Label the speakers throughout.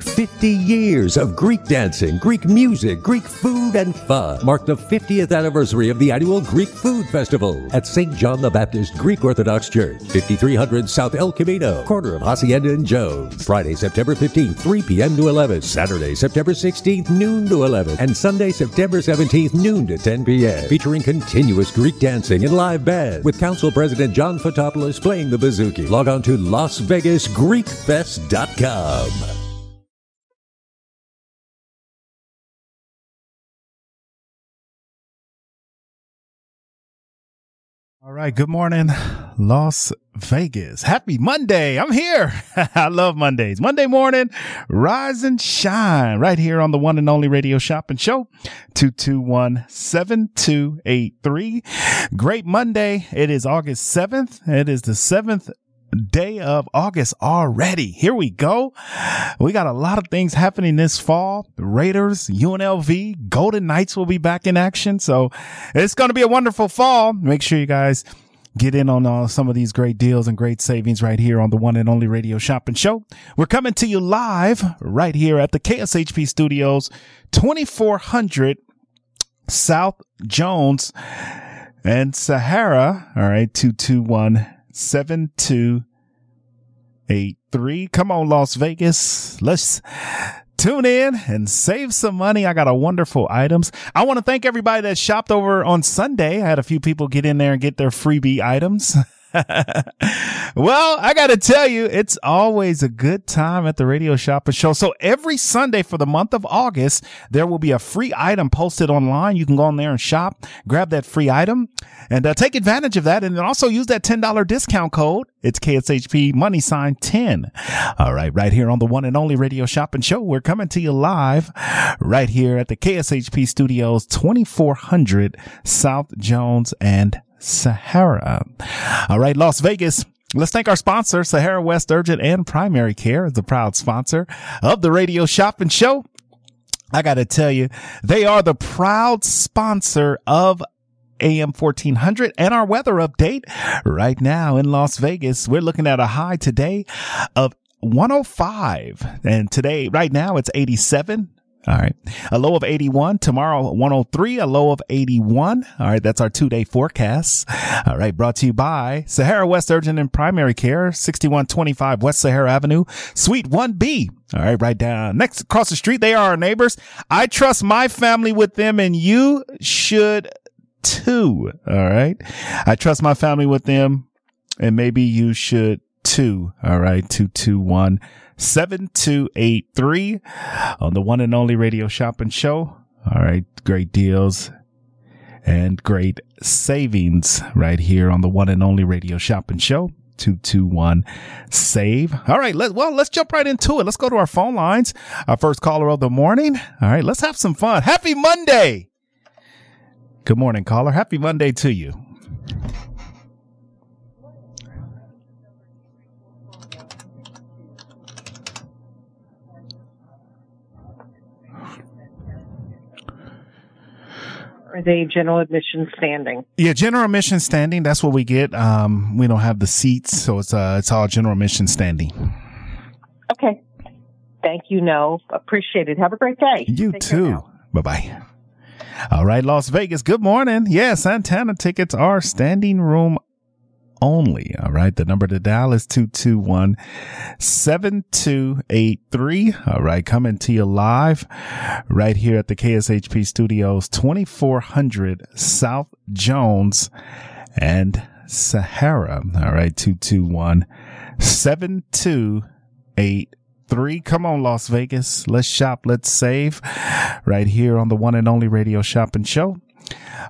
Speaker 1: 50 years of Greek dancing, Greek music, Greek food, and fun mark the 50th anniversary of the annual Greek Food Festival at St. John the Baptist Greek Orthodox Church, 5300 South El Camino, corner of Hacienda and Jones. Friday, September 15th, 3 p.m. to 11. Saturday, September 16th, noon to 11. And Sunday, September 17th, noon to 10 p.m. Featuring continuous Greek dancing and live band with Council President John Fotopoulos playing the bouzouki. Log on to LasVegasGreekFest.com.
Speaker 2: All right. Good morning, Las Vegas. Happy Monday. I'm here. I love Mondays. Monday morning, rise and shine right here on the one and only radio shopping show. 221-7283. Great Monday. It is August 7th. It is the seventh day of August already. Here we go. We got a lot of things happening this fall. Raiders, UNLV, Golden Knights will be back in action. So it's going to be a wonderful fall. Make sure you guys get in on uh, some of these great deals and great savings right here on the one and only radio shopping show. We're coming to you live right here at the KSHP studios, 2400 South Jones and Sahara. All right. 221 7283. Come on, Las Vegas. Let's tune in and save some money. I got a wonderful items. I want to thank everybody that shopped over on Sunday. I had a few people get in there and get their freebie items. well, I got to tell you, it's always a good time at the Radio Shopper Show. So every Sunday for the month of August, there will be a free item posted online. You can go on there and shop, grab that free item and uh, take advantage of that. And then also use that $10 discount code. It's KSHP money sign 10. All right. Right here on the one and only Radio Shopping Show. We're coming to you live right here at the KSHP studios, 2400 South Jones and Sahara. All right, Las Vegas. Let's thank our sponsor, Sahara West Urgent and Primary Care, the proud sponsor of the Radio Shopping Show. I got to tell you, they are the proud sponsor of AM 1400 and our weather update right now in Las Vegas. We're looking at a high today of 105 and today, right now it's 87. All right. A low of 81 tomorrow, 103, a low of 81. All right. That's our two day forecast. All right. Brought to you by Sahara West Urgent and Primary Care, 6125 West Sahara Avenue, Suite 1B. All right. Right down next across the street. They are our neighbors. I trust my family with them and you should too. All right. I trust my family with them and maybe you should too. All right. 221 7283 on the one and only radio shopping show. All right. Great deals and great savings right here on the one and only radio shopping show. 221 save. All right. Let, well, let's jump right into it. Let's go to our phone lines. Our first caller of the morning. All right. Let's have some fun. Happy Monday. Good morning, caller. Happy Monday to you.
Speaker 3: Are they general admission standing?
Speaker 2: Yeah, general admission standing. That's what we get. Um, we don't have the seats, so it's uh, it's all general admission standing.
Speaker 3: Okay. Thank you. No, appreciate it. Have a great day.
Speaker 2: You Take too. Bye bye. All right, Las Vegas. Good morning. Yeah, Santana tickets are standing room only. All right. The number to dial is 221 7283. All right. Coming to you live right here at the KSHP studios, 2400 South Jones and Sahara. All right. 221 7283. Come on, Las Vegas. Let's shop. Let's save right here on the one and only radio shopping show.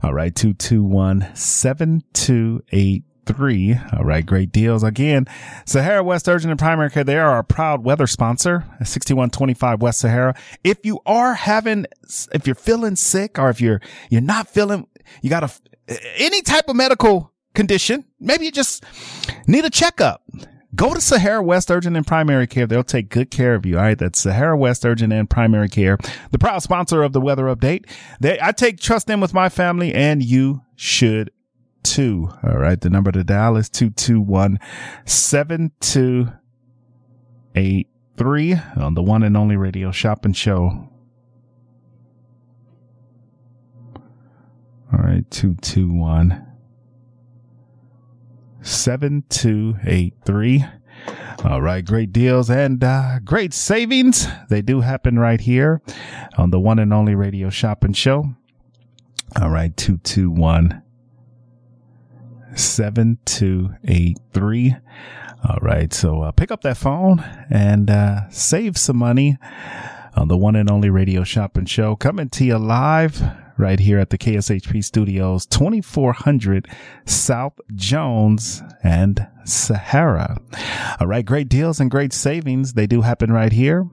Speaker 2: All right. 221 7283 three. All right. Great deals. Again, Sahara West Urgent and Primary Care. They are our proud weather sponsor, 6125 West Sahara. If you are having, if you're feeling sick or if you're, you're not feeling, you got a, any type of medical condition, maybe you just need a checkup. Go to Sahara West Urgent and Primary Care. They'll take good care of you. All right. That's Sahara West Urgent and Primary Care, the proud sponsor of the weather update. They, I take trust in with my family and you should two. All right. The number to dial is 221 7283 on the one and only radio shopping show. All right. 221 7283. All right. Great deals and uh, great savings. They do happen right here on the one and only radio shopping show. All right. 221 7283. All right. So uh, pick up that phone and uh, save some money on the one and only radio shopping show coming to you live right here at the KSHP studios, 2400 South Jones and Sahara. All right. Great deals and great savings. They do happen right here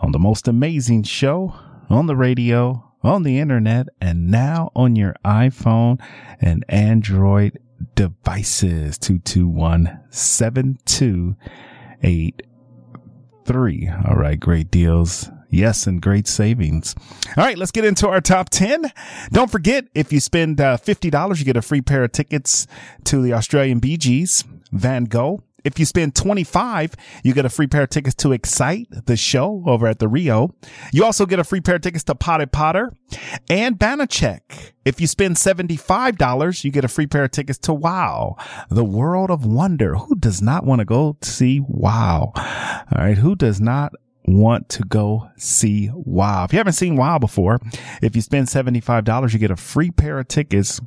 Speaker 2: on the most amazing show on the radio, on the internet, and now on your iPhone and Android devices 221 7283. All right. Great deals. Yes, and great savings. All right, let's get into our top 10. Don't forget, if you spend uh, $50, you get a free pair of tickets to the Australian Gees, Van Gogh, if you spend 25, you get a free pair of tickets to Excite, the show over at the Rio. You also get a free pair of tickets to Potted Potter and Banachek. If you spend $75, you get a free pair of tickets to Wow, the world of wonder. Who does not want to go see Wow? All right. Who does not want to go see Wow? If you haven't seen Wow before, if you spend $75, you get a free pair of tickets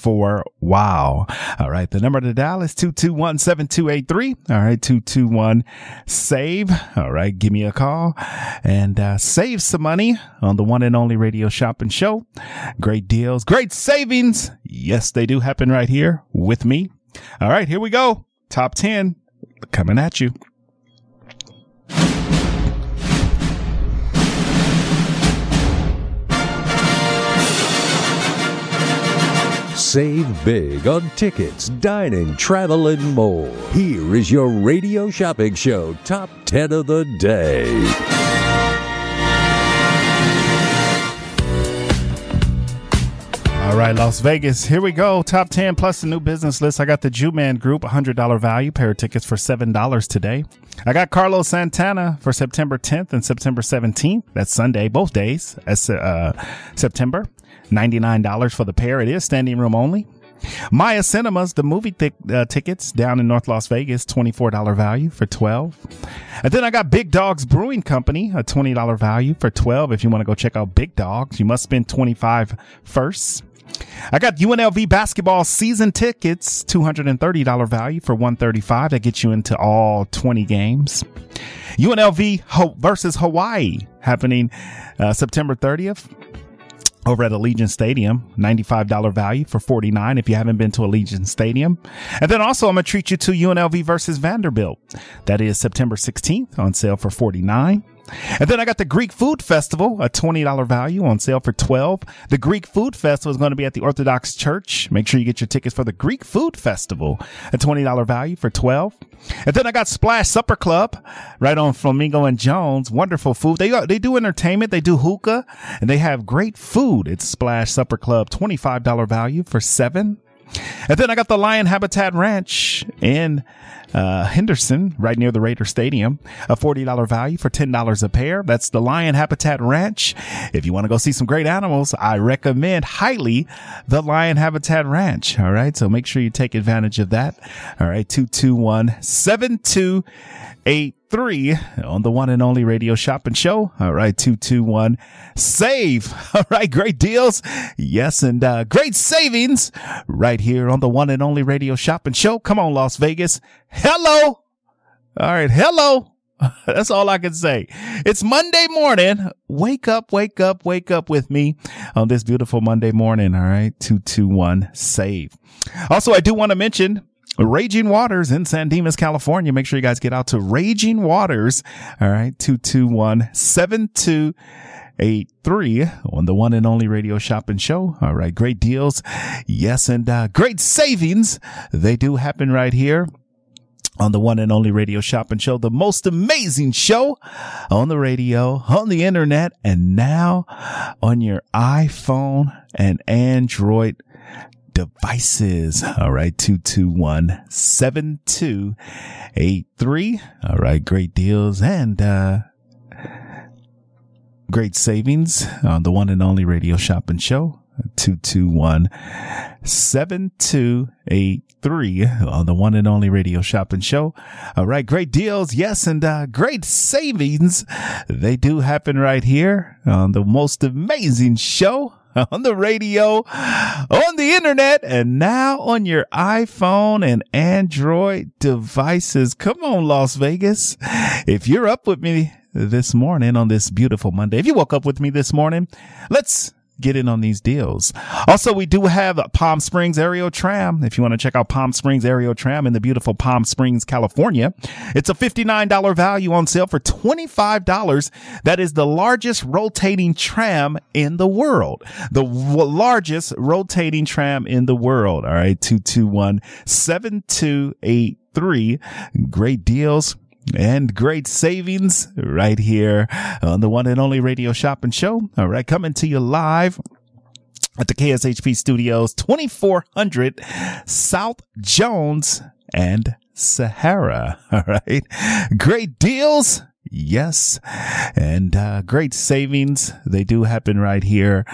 Speaker 2: for wow. All right. The number to dial is 221-7283. All right. 221 save. All right. Give me a call and uh, save some money on the one and only radio shopping show. Great deals, great savings. Yes, they do happen right here with me. All right. Here we go. Top 10 coming at you.
Speaker 1: Save big on tickets, dining, travel, and more. Here is your radio shopping show top 10 of the day.
Speaker 2: All right, Las Vegas. Here we go. Top 10 plus the new business list. I got the Jew Man Group, $100 value pair of tickets for $7 today. I got Carlos Santana for September 10th and September 17th. That's Sunday, both days. That's uh, September. $99 for the pair. It is standing room only. Maya Cinemas, the movie th- uh, tickets down in North Las Vegas, $24 value for 12. And then I got Big Dogs Brewing Company, a $20 value for 12. If you want to go check out Big Dogs, you must spend 25 first. I got UNLV basketball season tickets, $230 value for 135. That gets you into all 20 games. UNLV versus Hawaii happening uh, September 30th over at Allegiant Stadium, $95 value for 49 if you haven't been to Allegiant Stadium. And then also I'm going to treat you to UNLV versus Vanderbilt. That is September 16th on sale for 49. And then I got the Greek Food Festival, a $20 value on sale for 12. The Greek Food Festival is going to be at the Orthodox Church. Make sure you get your tickets for the Greek Food Festival, a $20 value for 12. And then I got Splash Supper Club right on Flamingo and Jones. Wonderful food. They, uh, they do entertainment. They do hookah and they have great food. It's Splash Supper Club, $25 value for seven. And then I got the Lion Habitat Ranch in uh, Henderson, right near the Raider Stadium. A $40 value for $10 a pair. That's the Lion Habitat Ranch. If you want to go see some great animals, I recommend highly the Lion Habitat Ranch. All right. So make sure you take advantage of that. All right. 221 7283 on the one and only radio shopping show. All right. 221 save. All right. Great deals. Yes. And, uh, great savings right here on the one and only radio shopping show. Come on, Las Vegas. Hello. All right. Hello. That's all I can say. It's Monday morning. Wake up, wake up, wake up with me on this beautiful Monday morning. All right. 221 save. Also, I do want to mention Raging Waters in San Dimas, California. Make sure you guys get out to Raging Waters. All right. 221 7283 on the one and only radio shopping show. All right. Great deals. Yes. And, uh, great savings. They do happen right here on the one and only radio shopping show, the most amazing show on the radio, on the internet, and now on your iPhone and Android devices. All right. 221 7283. All right. Great deals and, uh, great savings on the one and only radio shopping show. 221 7283 on the one and only radio shopping show. All right. Great deals. Yes. And, uh, great savings. They do happen right here on the most amazing show on the radio, on the internet, and now on your iPhone and Android devices. Come on, Las Vegas. If you're up with me this morning on this beautiful Monday, if you woke up with me this morning, let's get in on these deals. Also, we do have Palm Springs Aerial Tram. If you want to check out Palm Springs Aerial Tram in the beautiful Palm Springs, California, it's a $59 value on sale for $25. That is the largest rotating tram in the world. The w- largest rotating tram in the world. All right. 221 7283. Great deals and great savings right here on the one and only radio shopping show. All right. Coming to you live at the KSHP studios, 2400 South Jones and Sahara. All right. Great deals. Yes. And, uh, great savings. They do happen right here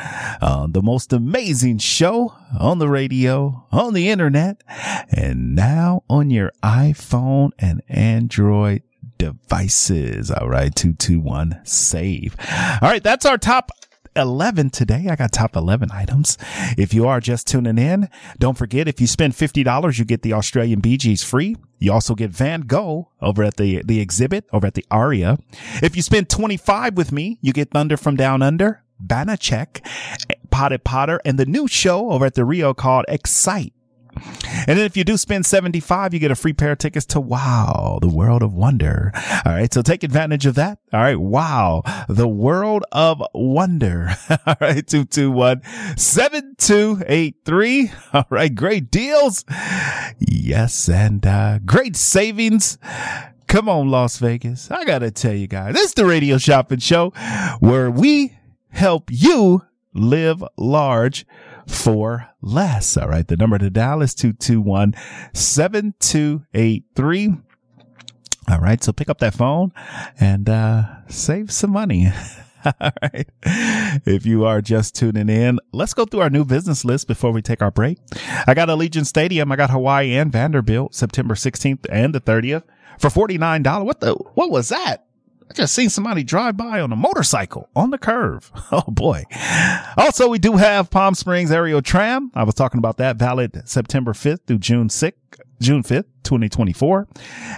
Speaker 2: on the most amazing show on the radio, on the internet, and now on your iPhone and Android devices. All right. 221 save. All right. That's our top 11 today. I got top 11 items. If you are just tuning in, don't forget if you spend $50, you get the Australian Gees free. You also get Van Gogh over at the, the exhibit over at the Aria. If you spend 25 with me, you get Thunder from Down Under, Banachek, Potted Potter, and the new show over at the Rio called Excite. And then if you do spend 75, you get a free pair of tickets to Wow, the World of Wonder. All right. So take advantage of that. All right. Wow, the World of Wonder. All right. 221 7283. All right. Great deals. Yes. And, uh, great savings. Come on, Las Vegas. I got to tell you guys, this is the radio shopping show where we help you live large for less. All right. The number to dial is 221 7283. All right. So pick up that phone and, uh, save some money. All right. If you are just tuning in, let's go through our new business list before we take our break. I got Allegiant Stadium. I got Hawaii and Vanderbilt September 16th and the 30th for $49. What the, what was that? I just seen somebody drive by on a motorcycle on the curve. Oh boy. Also, we do have Palm Springs Aerial Tram. I was talking about that valid September 5th through June 6th, June 5th, 2024.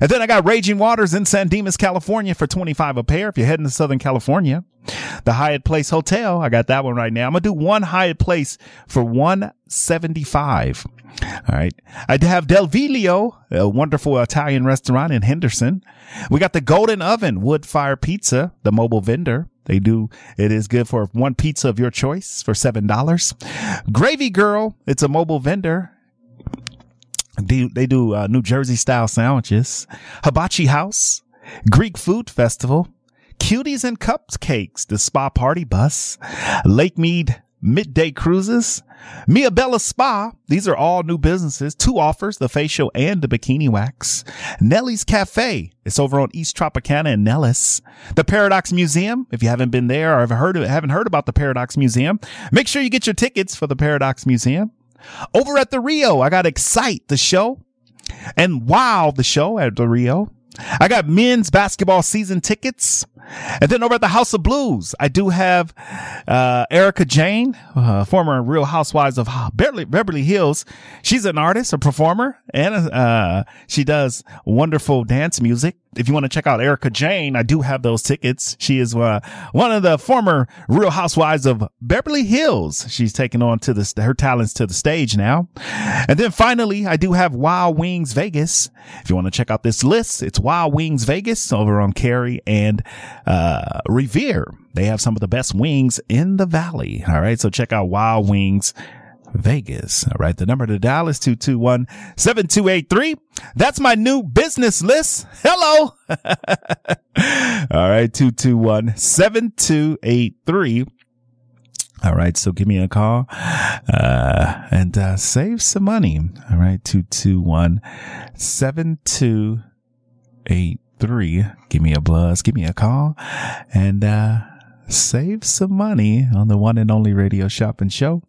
Speaker 2: And then I got Raging Waters in San Dimas, California for 25 a pair. If you're heading to Southern California, the Hyatt Place Hotel. I got that one right now. I'm going to do one Hyatt Place for 175. All right. I have Del Viglio, a wonderful Italian restaurant in Henderson. We got the Golden Oven Wood Fire Pizza, the mobile vendor. They do, it is good for one pizza of your choice for $7. Gravy Girl, it's a mobile vendor. They, they do uh, New Jersey style sandwiches. Hibachi House, Greek Food Festival, Cuties and Cupcakes, the Spa Party Bus, Lake Mead Midday Cruises, Mia Bella Spa. These are all new businesses. Two offers, the facial and the bikini wax. Nellie's Cafe. It's over on East Tropicana in Nellis. The Paradox Museum. If you haven't been there or heard of, haven't heard about the Paradox Museum, make sure you get your tickets for the Paradox Museum. Over at the Rio, I got Excite, the show, and Wow, the show at the Rio. I got men's basketball season tickets. And then over at the House of Blues, I do have uh, Erika Jayne, uh, former Real Housewives of Beverly, Beverly Hills. She's an artist, a performer, and uh, she does wonderful dance music. If you want to check out Erika Jayne, I do have those tickets. She is uh, one of the former Real Housewives of Beverly Hills. She's taking on to the her talents to the stage now. And then finally, I do have Wild Wings Vegas. If you want to check out this list, it's Wild Wings Vegas over on Carey and uh, Revere. They have some of the best wings in the valley. All right. So check out Wild Wings Vegas. All right. The number to dial is 221-7283. That's my new business list. Hello. All right. 221-7283. All right. So give me a call, uh, and, uh, save some money. All right. 221 7283. Give me a buzz. Give me a call and, uh, save some money on the one and only radio shopping show.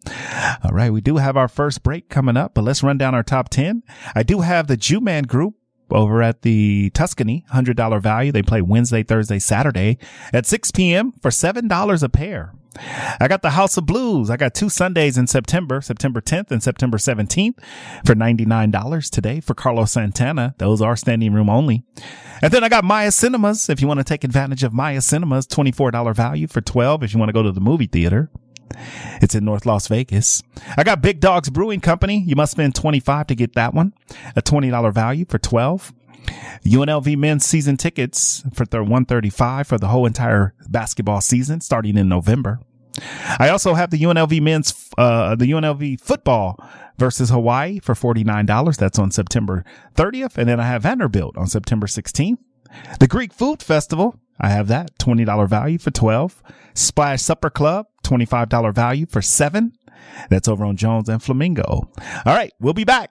Speaker 2: All right. We do have our first break coming up, but let's run down our top 10. I do have the Jew Man group over at the Tuscany, $100 value. They play Wednesday, Thursday, Saturday at 6 p.m. for $7 a pair. I got the House of Blues. I got two Sundays in September, September 10th and September 17th for $99 today for Carlos Santana. Those are standing room only. And then I got Maya Cinemas. If you want to take advantage of Maya Cinemas, $24 value for 12 if you want to go to the movie theater. It's in North Las Vegas. I got Big Dogs Brewing Company. You must spend 25 to get that one. A $20 value for 12. UNLV men's season tickets for 135 for the whole entire basketball season starting in November. I also have the UNLV men's, uh, the UNLV football versus Hawaii for $49. That's on September 30th. And then I have Vanderbilt on September 16th. The Greek Food Festival. I have that $20 value for 12. Splash Supper Club, $25 value for seven. That's over on Jones and Flamingo. All right. We'll be back.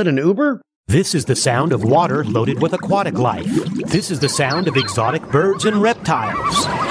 Speaker 4: an Uber?
Speaker 5: This is the sound of water loaded with aquatic life. This is the sound of exotic birds and reptiles.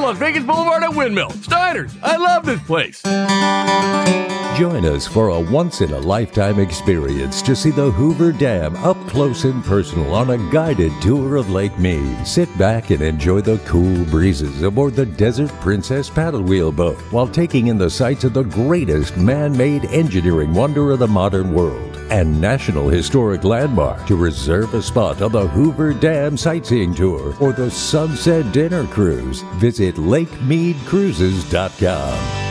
Speaker 6: Las Vegas Boulevard at Windmill. Steiner's, I love this place.
Speaker 1: Join us for a once in a lifetime experience to see the Hoover Dam up close and personal on a guided tour of Lake Mead. Sit back and enjoy the cool breezes aboard the Desert Princess paddle wheel boat while taking in the sights of the greatest man made engineering wonder of the modern world and National Historic Landmark. To reserve a spot on the Hoover Dam sightseeing tour or the Sunset Dinner Cruise, visit LakeMeadCruises.com.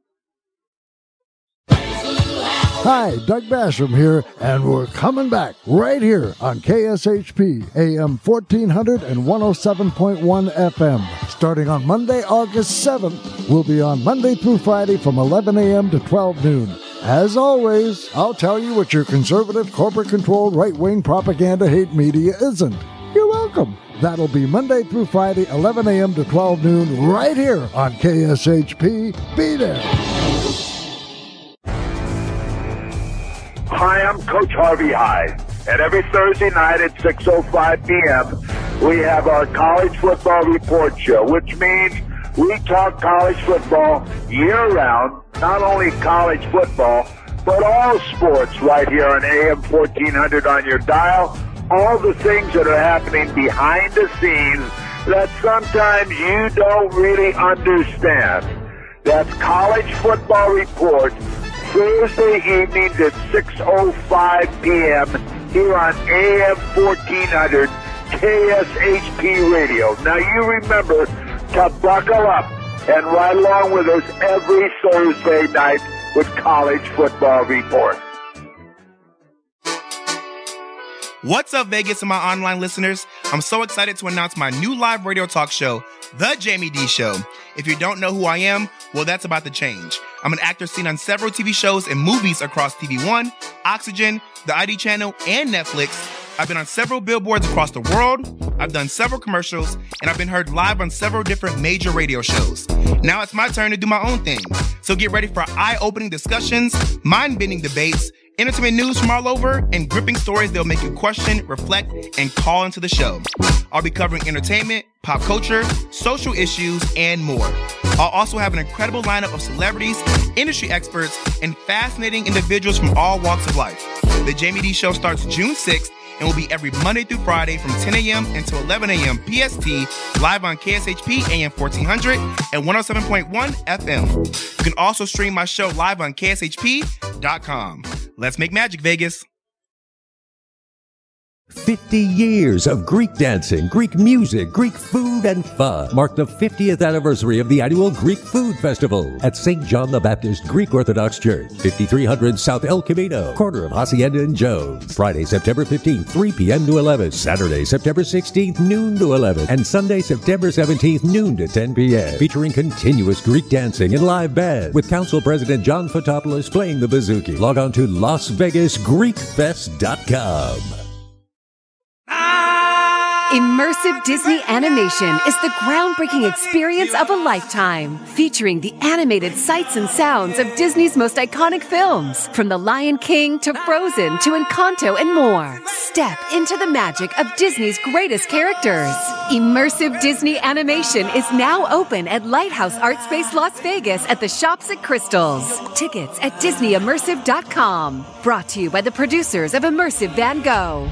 Speaker 7: Hi, Doug Basham here, and we're coming back right here on KSHP AM 1400 and 107.1 FM. Starting on Monday, August 7th, we'll be on Monday through Friday from 11 a.m. to 12 noon. As always, I'll tell you what your conservative, corporate controlled, right wing propaganda hate media isn't. You're welcome. That'll be Monday through Friday, 11 a.m. to 12 noon, right here on KSHP. Be there.
Speaker 8: Hi, I'm Coach Harvey Hyde. And every Thursday night at 6.05 p.m., we have our college football report show, which means we talk college football year round, not only college football, but all sports right here on AM 1400 on your dial. All the things that are happening behind the scenes that sometimes you don't really understand. That's College Football Report Thursday evenings at 6.05 p.m. here on AM 1400 KSHP Radio. Now you remember to buckle up and ride along with us every Thursday night with College Football Report.
Speaker 9: What's up, Vegas and my online listeners? I'm so excited to announce my new live radio talk show, The Jamie D Show. If you don't know who I am, well, that's about to change. I'm an actor seen on several TV shows and movies across TV One, Oxygen, the ID channel, and Netflix. I've been on several billboards across the world. I've done several commercials, and I've been heard live on several different major radio shows. Now it's my turn to do my own thing. So get ready for eye opening discussions, mind bending debates, entertainment news from all over, and gripping stories that'll make you question, reflect, and call into the show. I'll be covering entertainment, pop culture, social issues, and more. I'll also have an incredible lineup of celebrities, industry experts, and fascinating individuals from all walks of life. The Jamie D Show starts June 6th and will be every Monday through Friday from 10 a.m. until 11 a.m. PST, live on KSHP AM 1400 and 107.1 FM. You can also stream my show live on KSHP.com. Let's make magic, Vegas.
Speaker 1: 50 years of Greek dancing, Greek music, Greek food, and fun mark the 50th anniversary of the annual Greek Food Festival at St. John the Baptist Greek Orthodox Church, 5300 South El Camino, corner of Hacienda and Jones. Friday, September 15th, 3 p.m. to 11. Saturday, September 16th, noon to 11. And Sunday, September 17th, noon to 10 p.m. Featuring continuous Greek dancing and live band with Council President John Fotopoulos playing the bouzouki. Log on to LasVegasGreekFest.com.
Speaker 10: Immersive Disney animation is the groundbreaking experience of a lifetime, featuring the animated sights and sounds of Disney's most iconic films, from The Lion King to Frozen to Encanto and more. Step into the magic of Disney's greatest characters. Immersive Disney animation is now open at Lighthouse Art Space Las Vegas at the Shops at Crystals. Tickets at DisneyImmersive.com. Brought to you by the producers of Immersive Van Gogh.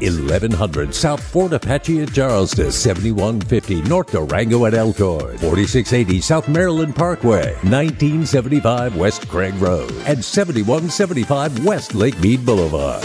Speaker 1: 1100 South Fort Apache at Charleston, 7150 North Durango at Elkhorn, 4680 South Maryland Parkway, 1975 West Craig Road, and 7175 West Lake Mead Boulevard.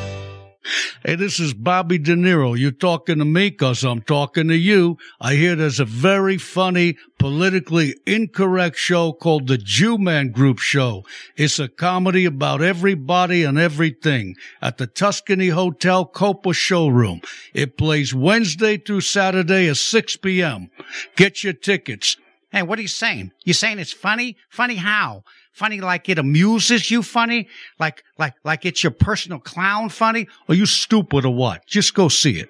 Speaker 11: Hey, this is Bobby De Niro. You talking to me because I'm talking to you. I hear there's a very funny, politically incorrect show called The Jew Man Group Show. It's a comedy about everybody and everything at the Tuscany Hotel Copa showroom. It plays Wednesday through Saturday at 6 p.m. Get your tickets.
Speaker 12: Hey, what are you saying? You saying it's funny? Funny how? Funny like it amuses you funny? Like, like, like it's your personal clown funny?
Speaker 11: Are you stupid or what? Just go see it.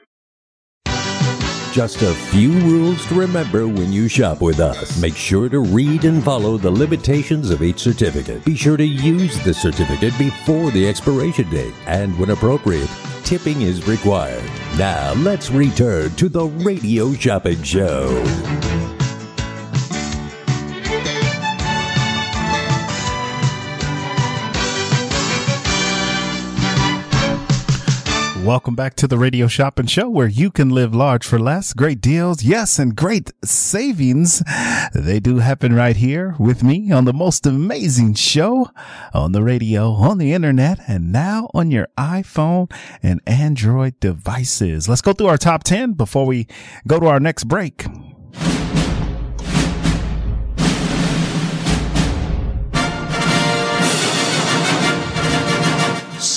Speaker 1: Just a few rules to remember when you shop with us. Make sure to read and follow the limitations of each certificate. Be sure to use the certificate before the expiration date. And when appropriate, tipping is required. Now let's return to the Radio Shopping Show.
Speaker 2: Welcome back to the Radio Shopping Show where you can live large for less. Great deals, yes, and great savings. They do happen right here with me on the most amazing show on the radio, on the internet, and now on your iPhone and Android devices. Let's go through our top 10 before we go to our next break.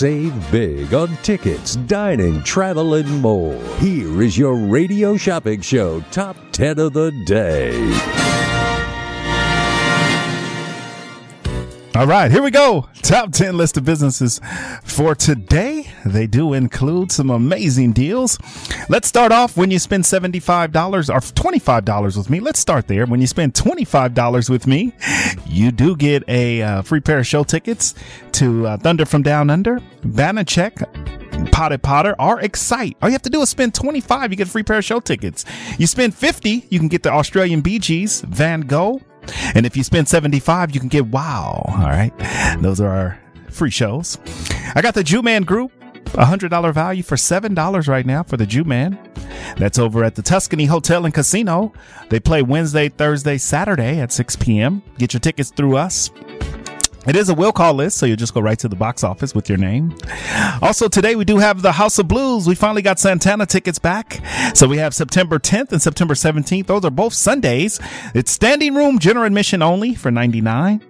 Speaker 1: Save big on tickets, dining, travel, and more. Here is your radio shopping show top 10 of the day.
Speaker 2: All right, here we go. Top 10 list of businesses for today. They do include some amazing deals. Let's start off when you spend $75 or $25 with me. Let's start there. When you spend $25 with me, you do get a uh, free pair of show tickets to uh, Thunder from Down Under, Banachek, Potted Potter, or Excite. All you have to do is spend 25, you get a free pair of show tickets. You spend 50, you can get the Australian Gees, Van Gogh, and if you spend 75, you can get wow. All right. Those are our free shows. I got the Jew Man group. A hundred dollar value for seven dollars right now for the Jew Man. That's over at the Tuscany Hotel and Casino. They play Wednesday, Thursday, Saturday at 6 p.m. Get your tickets through us. It is a will call list, so you just go right to the box office with your name. Also, today we do have the House of Blues. We finally got Santana tickets back. So we have September 10th and September 17th. Those are both Sundays. It's standing room, general admission only for 99.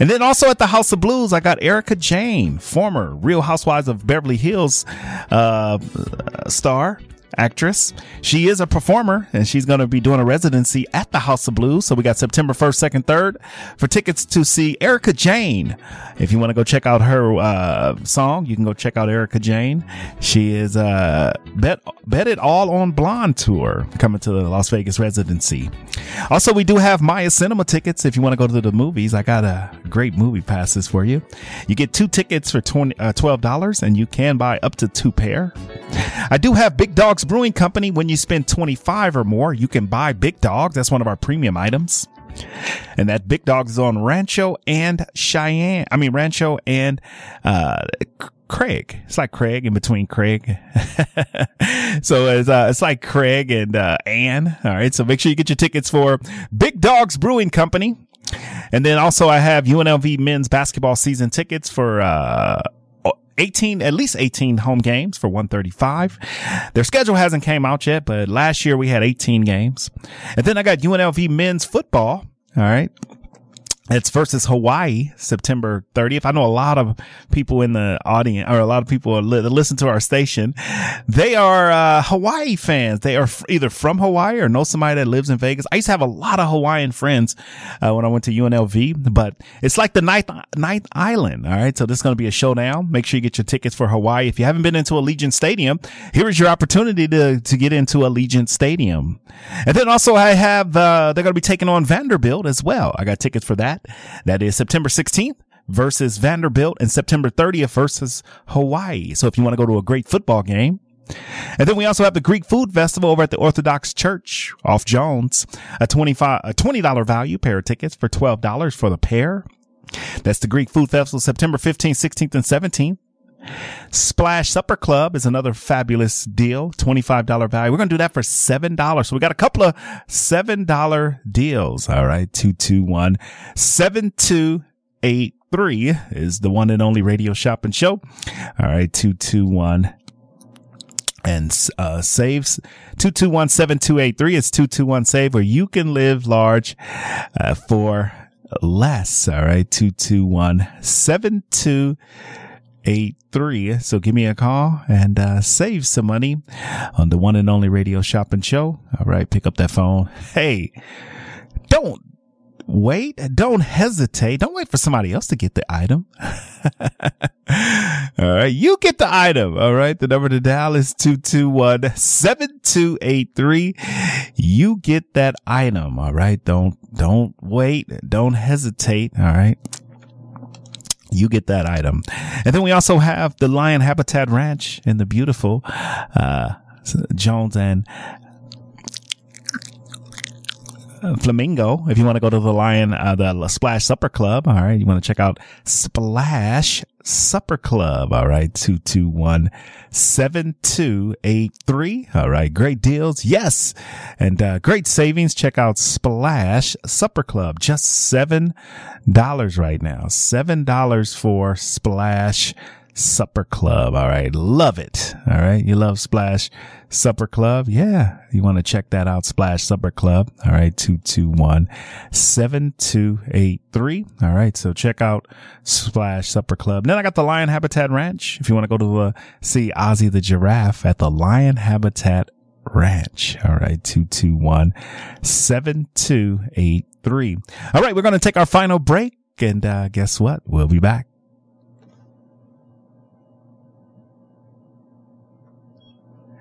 Speaker 2: And then also at the House of Blues, I got Erika Jayne, former Real Housewives of Beverly Hills uh, star actress. She is a performer and she's going to be doing a residency at the House of Blues. So we got September 1st, 2nd, 3rd for tickets to see Erika Jayne. If you want to go check out her uh, song, you can go check out Erika Jayne. She is uh, bet, bet it all on Blonde tour coming to the Las Vegas residency. Also, we do have Maya Cinema tickets. If you want to go to the movies, I got a great movie passes for you. You get two tickets for 20, uh, $12 and you can buy up to two pair. I do have Big Dogs Brewing Company. When you spend 25 or more, you can buy Big Dogs. That's one of our premium items. And that Big Dogs is on Rancho and Cheyenne. I mean, Rancho and, uh, Craig. It's like Craig in between Craig. so it's, uh, it's like Craig and, uh, Ann. All right. So make sure you get your tickets for Big Dogs Brewing Company. And then also I have UNLV men's basketball season tickets for, uh, 18, at least 18 home games for 135. Their schedule hasn't came out yet, but last year we had 18 games. And then I got UNLV men's football. All right. It's versus Hawaii, September 30th. I know a lot of people in the audience or a lot of people li- that listen to our station. They are, uh, Hawaii fans. They are f- either from Hawaii or know somebody that lives in Vegas. I used to have a lot of Hawaiian friends, uh, when I went to UNLV, but it's like the ninth, ninth island. All right. So this is going to be a showdown. Make sure you get your tickets for Hawaii. If you haven't been into Allegiant Stadium, here is your opportunity to, to get into Allegiant Stadium. And then also I have, uh, they're going to be taking on Vanderbilt as well. I got tickets for that. That is September 16th versus Vanderbilt and September 30th versus Hawaii. So if you want to go to a great football game, and then we also have the Greek Food Festival over at the Orthodox Church off Jones, a 25, a $20 value pair of tickets for $12 for the pair. That's the Greek Food Festival, September 15th, 16th, and 17th. Splash Supper Club is another fabulous deal. $25 value. We're going to do that for $7. So we got a couple of $7 deals. All right. 221 7283 is the one and only radio shop and show. All right. 221 and uh, saves 221-7283 is 221 save where you can live large uh, for less all right 221 7283 so give me a call and uh, save some money on the one and only radio shopping show all right pick up that phone hey don't wait don't hesitate don't wait for somebody else to get the item all right. You get the item. All right. The number to dial is 221-7283. You get that item. All right. Don't, don't wait. Don't hesitate. All right. You get that item. And then we also have the Lion Habitat Ranch in the beautiful, uh, Jones and Flamingo. If you want to go to the Lion, uh, the Splash Supper Club. All right. You want to check out Splash Supper Club. All right. 221 7283. All right. Great deals. Yes. And, uh, great savings. Check out Splash Supper Club. Just $7 right now. $7 for Splash Supper Club. All right. Love it. All right. You love Splash Supper Club. Yeah. You want to check that out. Splash Supper Club. All right. 221 7283. All right. So check out Splash Supper Club. Then I got the Lion Habitat Ranch. If you want to go to uh, see Ozzy the giraffe at the Lion Habitat Ranch. All right. 221 7283. All right. We're going to take our final break. And uh, guess what? We'll be back.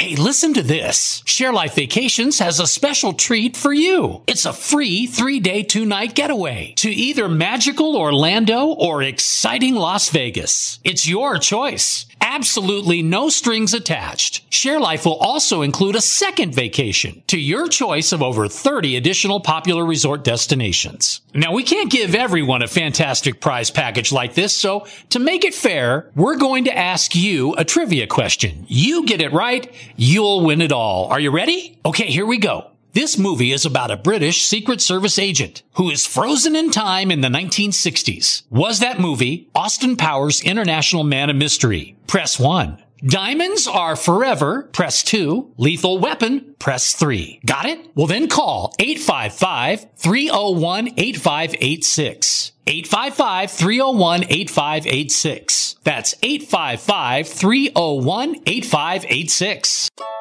Speaker 13: Hey, listen to this. Share Life Vacations has a special treat for you. It's a free three day, two night getaway to either magical Orlando or exciting Las Vegas. It's your choice. Absolutely no strings attached. Share Life will also include a second vacation to your choice of over 30 additional popular resort destinations. Now, we can't give everyone a fantastic prize package like this, so to make it fair, we're going to ask you a trivia question. You get it right, you'll win it all. Are you ready? Okay, here we go. This movie is about a British Secret Service agent who is frozen in time in the 1960s. Was that movie Austin Powers International Man of Mystery? Press 1. Diamonds are forever. Press 2. Lethal weapon. Press 3. Got it? Well then call 855-301-8586. 855-301-8586. That's 855-301-8586.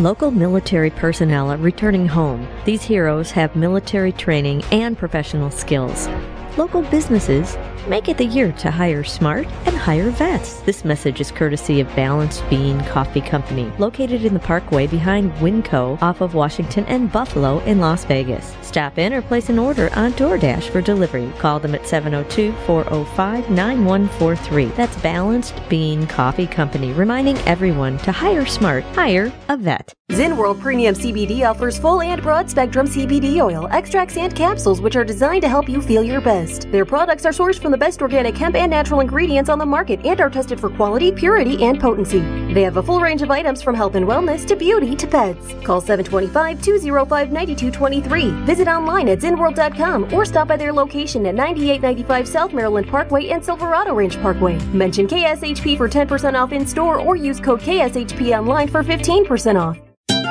Speaker 14: Local military personnel are returning home. These heroes have military training and professional skills. Local businesses make it the year to hire smart and hire vets. This message is courtesy of Balanced Bean Coffee Company, located in the Parkway behind Winco off of Washington and Buffalo in Las Vegas. Stop in or place an order on DoorDash for delivery. Call them at 702 405 9143. That's Balanced Bean Coffee Company, reminding everyone to hire smart, hire a vet.
Speaker 15: Zen World Premium CBD offers full and broad spectrum CBD oil, extracts, and capsules which are designed to help you feel your best. Their products are sourced from the best organic hemp and natural ingredients on the market and are tested for quality, purity, and potency. They have a full range of items from health and wellness to beauty to pets. Call 725 205 9223. Visit online at zenworld.com or stop by their location at 9895 South Maryland Parkway and Silverado Ranch Parkway. Mention KSHP for 10% off in store or use code KSHP online for 15% off.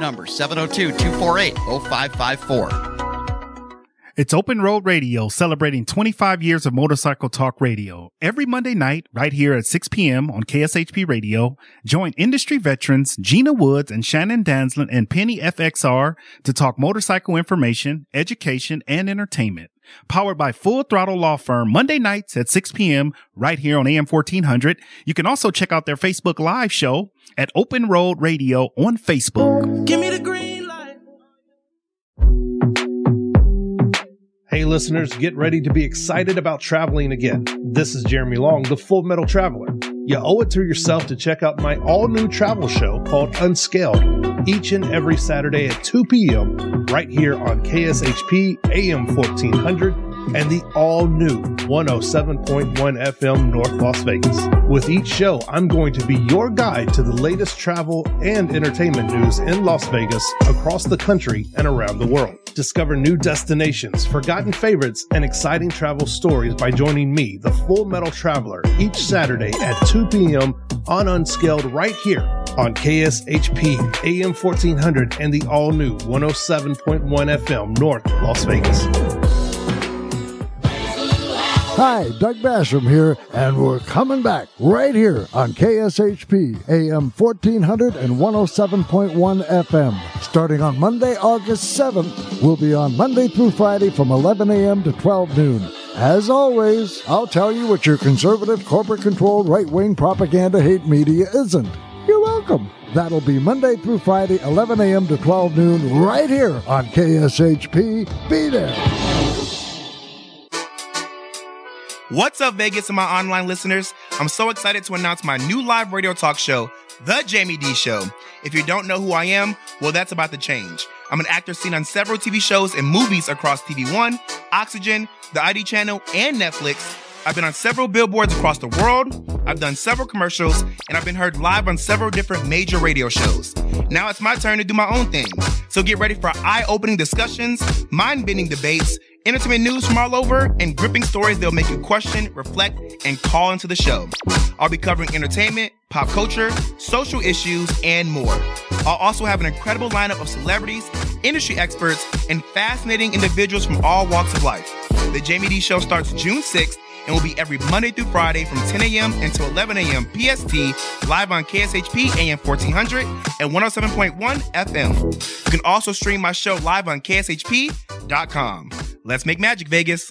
Speaker 16: number, 702 248 0554.
Speaker 2: It's Open Road Radio celebrating 25 years of motorcycle talk radio. Every Monday night, right here at 6 p.m. on KSHP Radio, join industry veterans Gina Woods and Shannon Danslin and Penny FXR to talk motorcycle information, education, and entertainment. Powered by Full Throttle Law Firm, Monday nights at 6 p.m. right here on AM 1400. You can also check out their Facebook Live show at Open Road Radio on Facebook.
Speaker 17: Give me the green light.
Speaker 18: Hey, listeners, get ready to be excited about traveling again. This is Jeremy Long, the Full Metal Traveler. You owe it to yourself to check out my all new travel show called Unscaled each and every Saturday at 2 p.m. right here on KSHP AM 1400 and the all new 107.1 FM North Las Vegas. With each show, I'm going to be your guide to the latest travel and entertainment news in Las Vegas, across the country, and around the world. Discover new destinations, forgotten favorites, and exciting travel stories by joining me, the Full Metal Traveler, each Saturday at 2 p.m. on Unscaled right here on KSHP AM 1400 and the all new 107.1 FM North Las Vegas.
Speaker 7: Hi, Doug Basham here, and we're coming back right here on KSHP AM 1400 and 107.1 FM. Starting on Monday, August 7th, we'll be on Monday through Friday from 11 a.m. to 12 noon. As always, I'll tell you what your conservative, corporate controlled, right wing propaganda hate media isn't. You're welcome. That'll be Monday through Friday, 11 a.m. to 12 noon, right here on KSHP. Be there.
Speaker 9: What's up, Vegas and my online listeners? I'm so excited to announce my new live radio talk show, The Jamie D Show. If you don't know who I am, well, that's about to change. I'm an actor seen on several TV shows and movies across TV One, Oxygen, the ID channel, and Netflix. I've been on several billboards across the world. I've done several commercials, and I've been heard live on several different major radio shows. Now it's my turn to do my own thing. So get ready for eye opening discussions, mind bending debates, entertainment news from all over, and gripping stories that'll make you question, reflect, and call into the show. I'll be covering entertainment, pop culture, social issues, and more. I'll also have an incredible lineup of celebrities, industry experts, and fascinating individuals from all walks of life. The Jamie D Show starts June 6th and will be every Monday through Friday from 10 a.m. until 11 a.m. PST, live on KSHP AM 1400 and 107.1 FM. You can also stream my show live on KSHP.com. Let's make magic, Vegas.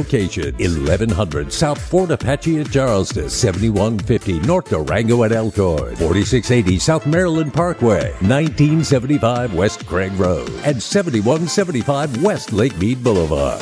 Speaker 1: 1100 South Fort Apache at Charleston, 7150 North Durango at Elkhorn, 4680 South Maryland Parkway, 1975 West Craig Road, and 7175 West Lake Mead Boulevard.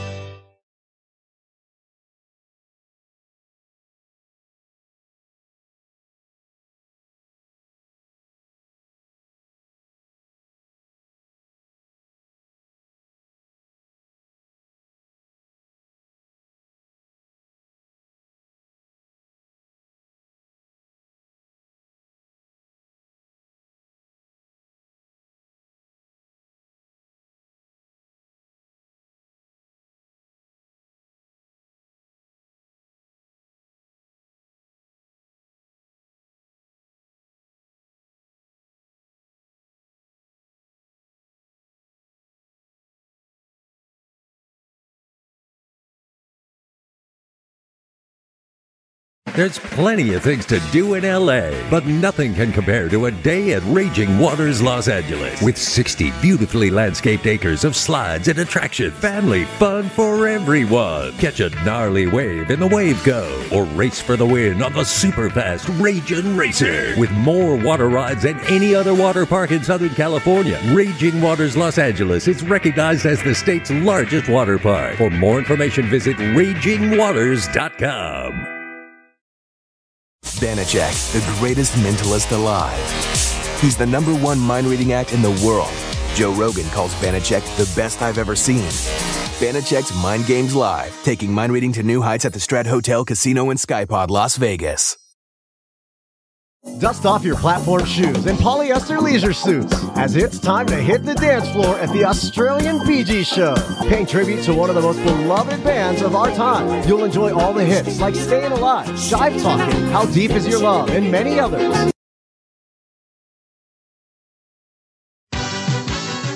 Speaker 1: There's plenty of things to do in LA, but nothing can compare to a day at Raging Waters Los Angeles. With 60 beautifully landscaped acres of slides and attraction, family fun for everyone. Catch a gnarly wave in the Wave Go, or race for the win on the super fast Raging Racer. With more water rides than any other water park in Southern California, Raging Waters Los Angeles is recognized as the state's largest water park. For more information, visit ragingwaters.com.
Speaker 19: Banachek, the greatest mentalist alive. He's the number one mind reading act in the world. Joe Rogan calls Banachek the best I've ever seen. Banachek's Mind Games Live, taking mind reading to new heights at the Strat Hotel, Casino, and Skypod, Las Vegas.
Speaker 17: Dust off your platform shoes and polyester leisure suits, as it's time to hit the dance floor at the Australian Bee Gees Show. Paying tribute to one of the most beloved bands of our time, you'll enjoy all the hits like Staying Alive, Jive Talking, How Deep Is Your Love, and many others.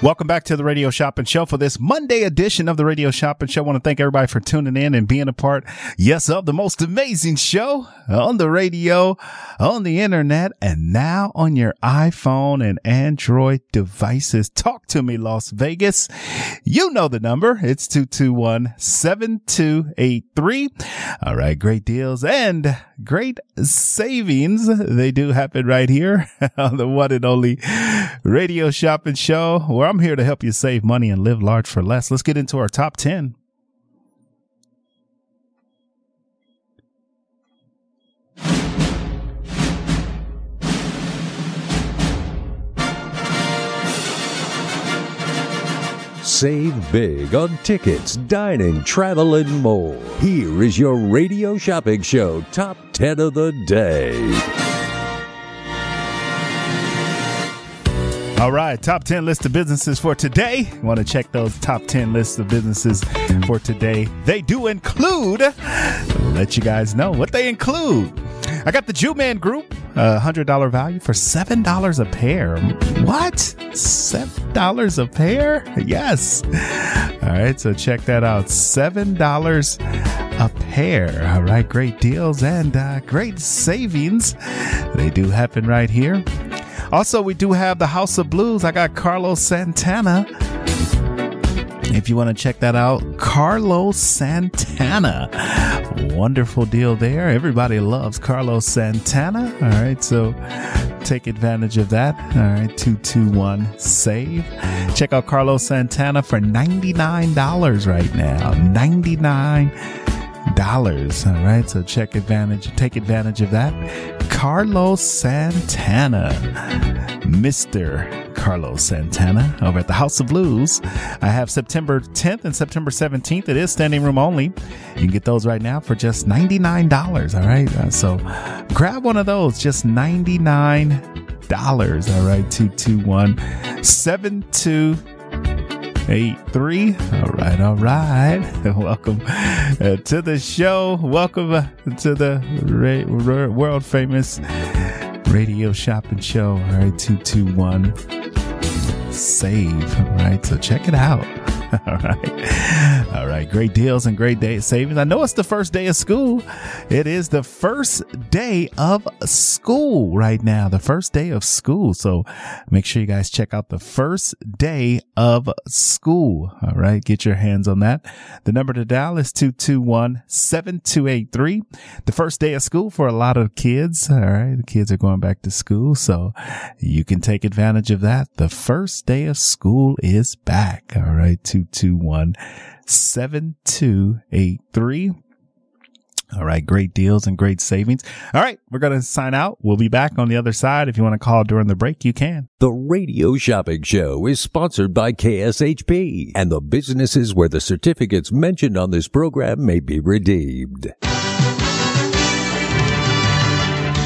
Speaker 2: Welcome back to the Radio Shopping Show for this Monday edition of the Radio Shopping Show. I want to thank everybody for tuning in and being a part, yes, of the most amazing show on the radio, on the internet, and now on your iPhone and Android devices. Talk to me, Las Vegas. You know the number. It's 221-7283. All right. Great deals and great savings. They do happen right here on the one and only Radio Shopping Show where I'm here to help you save money and live large for less. Let's get into our top 10.
Speaker 1: Save big on tickets, dining, travel, and more. Here is your Radio Shopping Show Top 10 of the Day.
Speaker 2: All right, top 10 list of businesses for today. Want to check those top 10 lists of businesses for today. They do include, let you guys know what they include. I got the Jew Man Group, a $100 value for $7 a pair. What? $7 a pair? Yes. All right, so check that out. $7 a pair. All right, great deals and uh, great savings. They do happen right here. Also, we do have the House of Blues. I got Carlos Santana. If you want to check that out, Carlos Santana. Wonderful deal there. Everybody loves Carlos Santana. All right, so take advantage of that. All right, 221 save. Check out Carlos Santana for $99 right now. 99 dollars. All right, so check advantage, take advantage of that. Carlos Santana, Mr. Carlos Santana over at the House of Blues. I have September 10th and September 17th. It is standing room only. You can get those right now for just $99. All right, uh, so grab one of those, just $99. All right, 221 72 eight three. All right, all right. Welcome uh, to the show. Welcome uh, to the ra- ra- world famous radio shopping show. All right, two two one save. All right, so check it out. All right. All right. Great deals and great day savings. I know it's the first day of school. It is the first day of school right now. The first day of school. So make sure you guys check out the first day of school. All right. Get your hands on that. The number to dial is 221 7283. The first day of school for a lot of kids. All right. The kids are going back to school. So you can take advantage of that. The first day of school is back. All right. 221 7283. All right. Great deals and great savings. All right. We're going to sign out. We'll be back on the other side. If you want to call during the break, you can.
Speaker 1: The Radio Shopping Show is sponsored by KSHP and the businesses where the certificates mentioned on this program may be redeemed.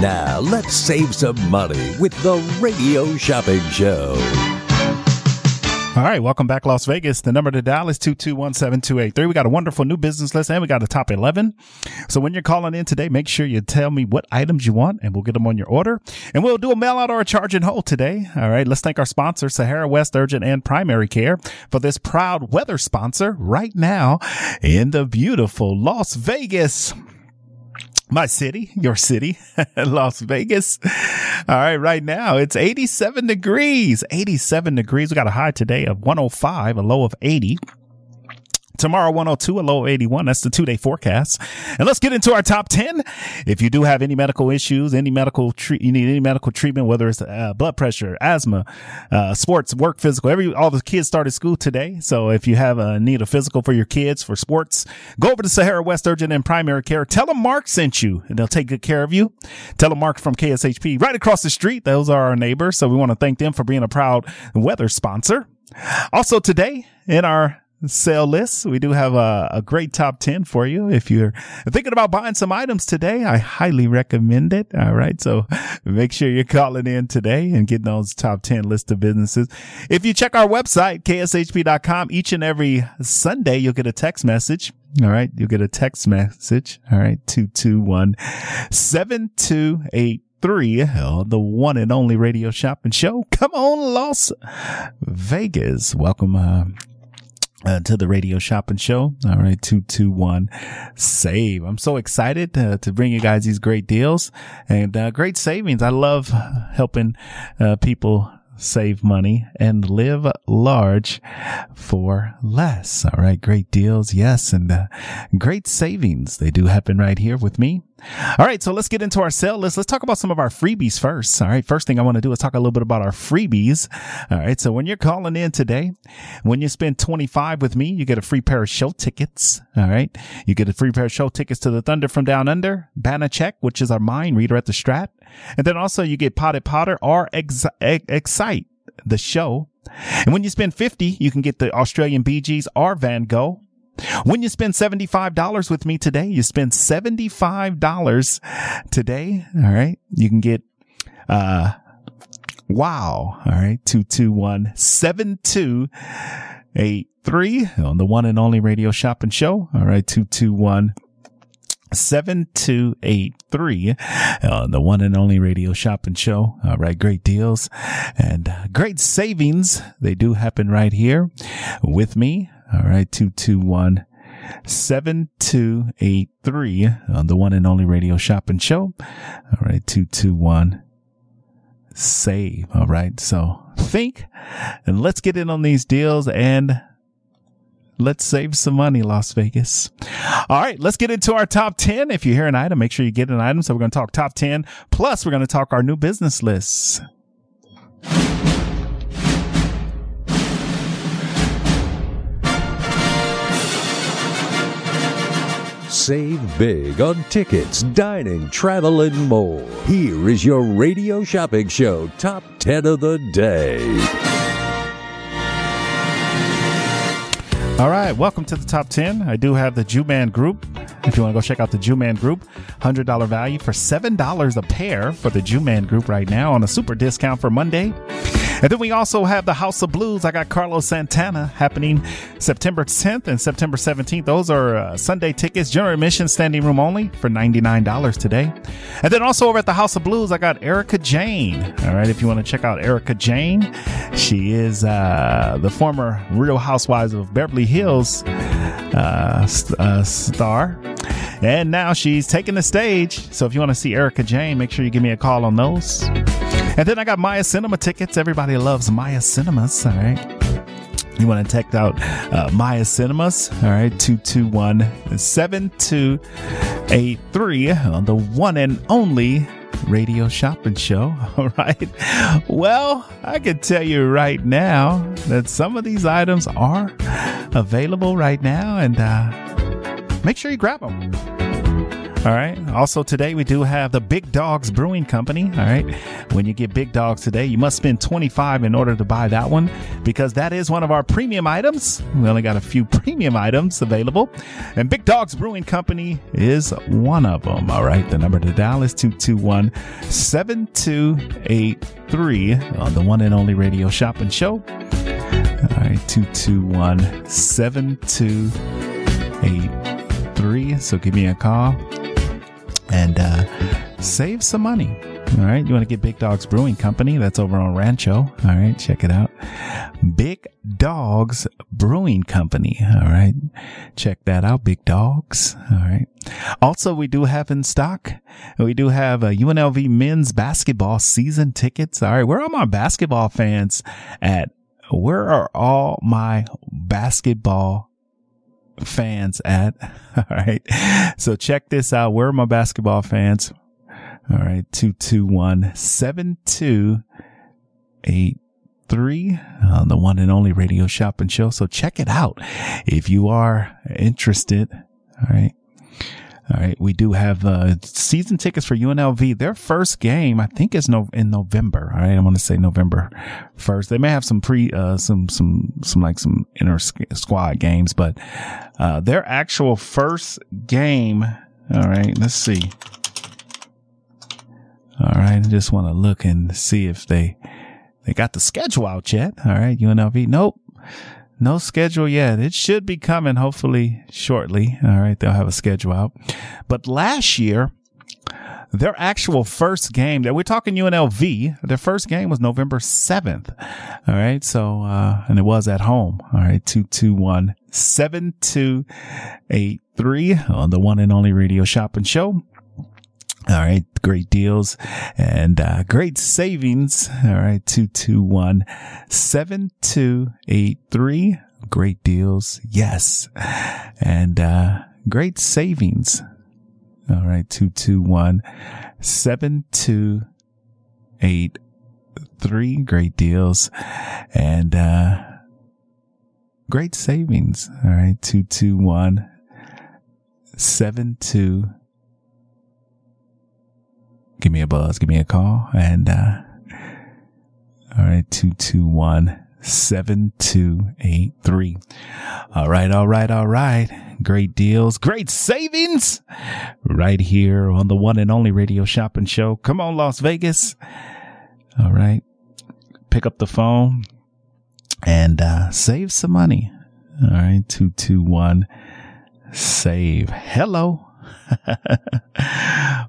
Speaker 1: Now, let's save some money with the Radio Shopping Show.
Speaker 2: All right, welcome back, Las Vegas. The number to dial is 221-7283. We got a wonderful new business list and we got a top 11. So when you're calling in today, make sure you tell me what items you want and we'll get them on your order. And we'll do a mail out or a charge and hold today. All right, let's thank our sponsor, Sahara West Urgent and Primary Care, for this proud weather sponsor right now in the beautiful Las Vegas my city, your city, Las Vegas. All right, right now it's 87 degrees, 87 degrees. We got a high today of 105, a low of 80. Tomorrow, 102, a low 81. That's the two day forecast. And let's get into our top 10. If you do have any medical issues, any medical treat, you need any medical treatment, whether it's uh, blood pressure, asthma, uh, sports, work, physical, every, all the kids started school today. So if you have a need a physical for your kids for sports, go over to Sahara West Urgent and Primary Care. Tell them Mark sent you and they'll take good care of you. Tell them Mark from KSHP right across the street. Those are our neighbors. So we want to thank them for being a proud weather sponsor. Also today in our sale lists. We do have a, a, great top 10 for you. If you're thinking about buying some items today, I highly recommend it. All right. So make sure you're calling in today and getting those top 10 list of businesses. If you check our website, kshp.com, each and every Sunday, you'll get a text message. All right. You'll get a text message. All right. 221 728 three, the one and only radio shopping show. Come on, Las Vegas. Welcome, uh, uh, to the radio shopping show. All right. 221 save. I'm so excited to bring you guys these great deals and uh, great savings. I love helping uh, people save money and live large for less. All right. Great deals. Yes. And uh, great savings. They do happen right here with me. All right. So let's get into our sale list. Let's talk about some of our freebies first. All right. First thing I want to do is talk a little bit about our freebies. All right. So when you're calling in today, when you spend 25 with me, you get a free pair of show tickets. All right. You get a free pair of show tickets to the Thunder from Down Under, Banachek, which is our mind reader at the Strat. And then also you get Potted Potter or Ex- Excite, the show. And when you spend 50, you can get the Australian Gees or Van Gogh. When you spend $75 with me today, you spend $75 today. All right. You can get, uh, wow. All right. 221 7283 on the one and only radio shopping show. All right. 221 7283 on uh, the one and only radio shopping show. All right. Great deals and great savings. They do happen right here with me. All right. 221 7283 on uh, the one and only radio shopping show. All right. 221 save. All right. So think and let's get in on these deals and let's save some money, Las Vegas. All right, let's get into our top 10. If you hear an item, make sure you get an item. So we're going to talk top 10. Plus, we're going to talk our new business lists.
Speaker 1: Save big on tickets, dining, travel, and more. Here is your radio shopping show top 10 of the day.
Speaker 2: All right, welcome to the top 10. I do have the Juman Group. If you want to go check out the Juman Group, $100 value for $7 a pair for the Juman Group right now on a super discount for Monday. And then we also have the House of Blues. I got Carlos Santana happening September 10th and September 17th. Those are uh, Sunday tickets, general admission, standing room only for $99 today. And then also over at the House of Blues, I got Erika Jayne. All right, if you want to check out Erika Jayne, she is uh, the former Real Housewives of Beverly Hills uh, uh, star. And now she's taking the stage. So if you want to see Erika Jayne, make sure you give me a call on those. And then I got Maya Cinema tickets. Everybody loves Maya Cinemas. All right. You want to check out uh, Maya Cinemas. All right. 221 7283 on the one and only radio shopping show. All right. Well, I can tell you right now that some of these items are available right now and uh, make sure you grab them. All right. Also, today we do have the Big Dogs Brewing Company. All right. When you get Big Dogs today, you must spend 25 in order to buy that one because that is one of our premium items. We only got a few premium items available, and Big Dogs Brewing Company is one of them. All right. The number to dial is 221 7283 on the one and only radio shopping show. All right. 221 7283. So give me a call and uh, save some money. All right. You want to get Big Dogs Brewing Company? That's over on Rancho. All right. Check it out. Big Dogs Brewing Company. All right. Check that out. Big Dogs. All right. Also, we do have in stock, we do have a UNLV men's basketball season tickets. All right. Where are my basketball fans at? Where are all my basketball fans at. All right. So check this out. Where are my basketball fans? All right. 221 7283 on uh, the one and only radio shopping show. So check it out if you are interested. All right. All right, we do have uh, season tickets for UNLV. Their first game, I think, is no in November. All right, I want to say November first. They may have some pre, uh, some some some like some inner squad games, but uh, their actual first game. All right, let's see. All right, I just want to look and see if they they got the schedule out yet. All right, UNLV. Nope. No schedule yet. It should be coming hopefully shortly. All right. They'll have a schedule out. But last year, their actual first game that we're talking UNLV, their first game was November 7th. All right. So, uh, and it was at home. All right. 221 7283 on the one and only radio shopping show. All right. Great deals and, uh, great savings. All right. 221 7283. Great deals. Yes. And, uh, great savings. All right. 221 7283. Great deals and, uh, great savings. All right. 221 72 give me a buzz, give me a call. And, uh, all right, 221 7283. All right, all right, all right. Great deals, great savings right here on the one and only radio shopping show. Come on, Las Vegas. All right. Pick up the phone and, uh, save some money. All right, 221 save. Hello.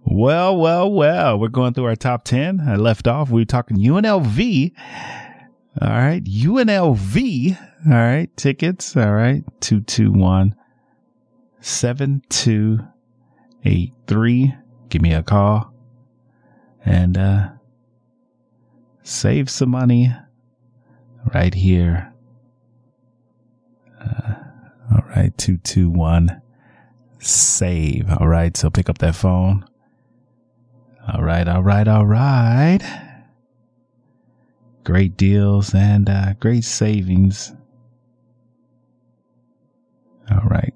Speaker 2: well, well, well, we're going through our top 10. I left off. We were talking UNLV. All right. UNLV. All right. Tickets. All right. 221 7283. Give me a call and, uh, save some money right here. Uh, all right. 221 save. All right. So pick up that phone. All right. All right. All right. Great deals and uh, great savings. All right.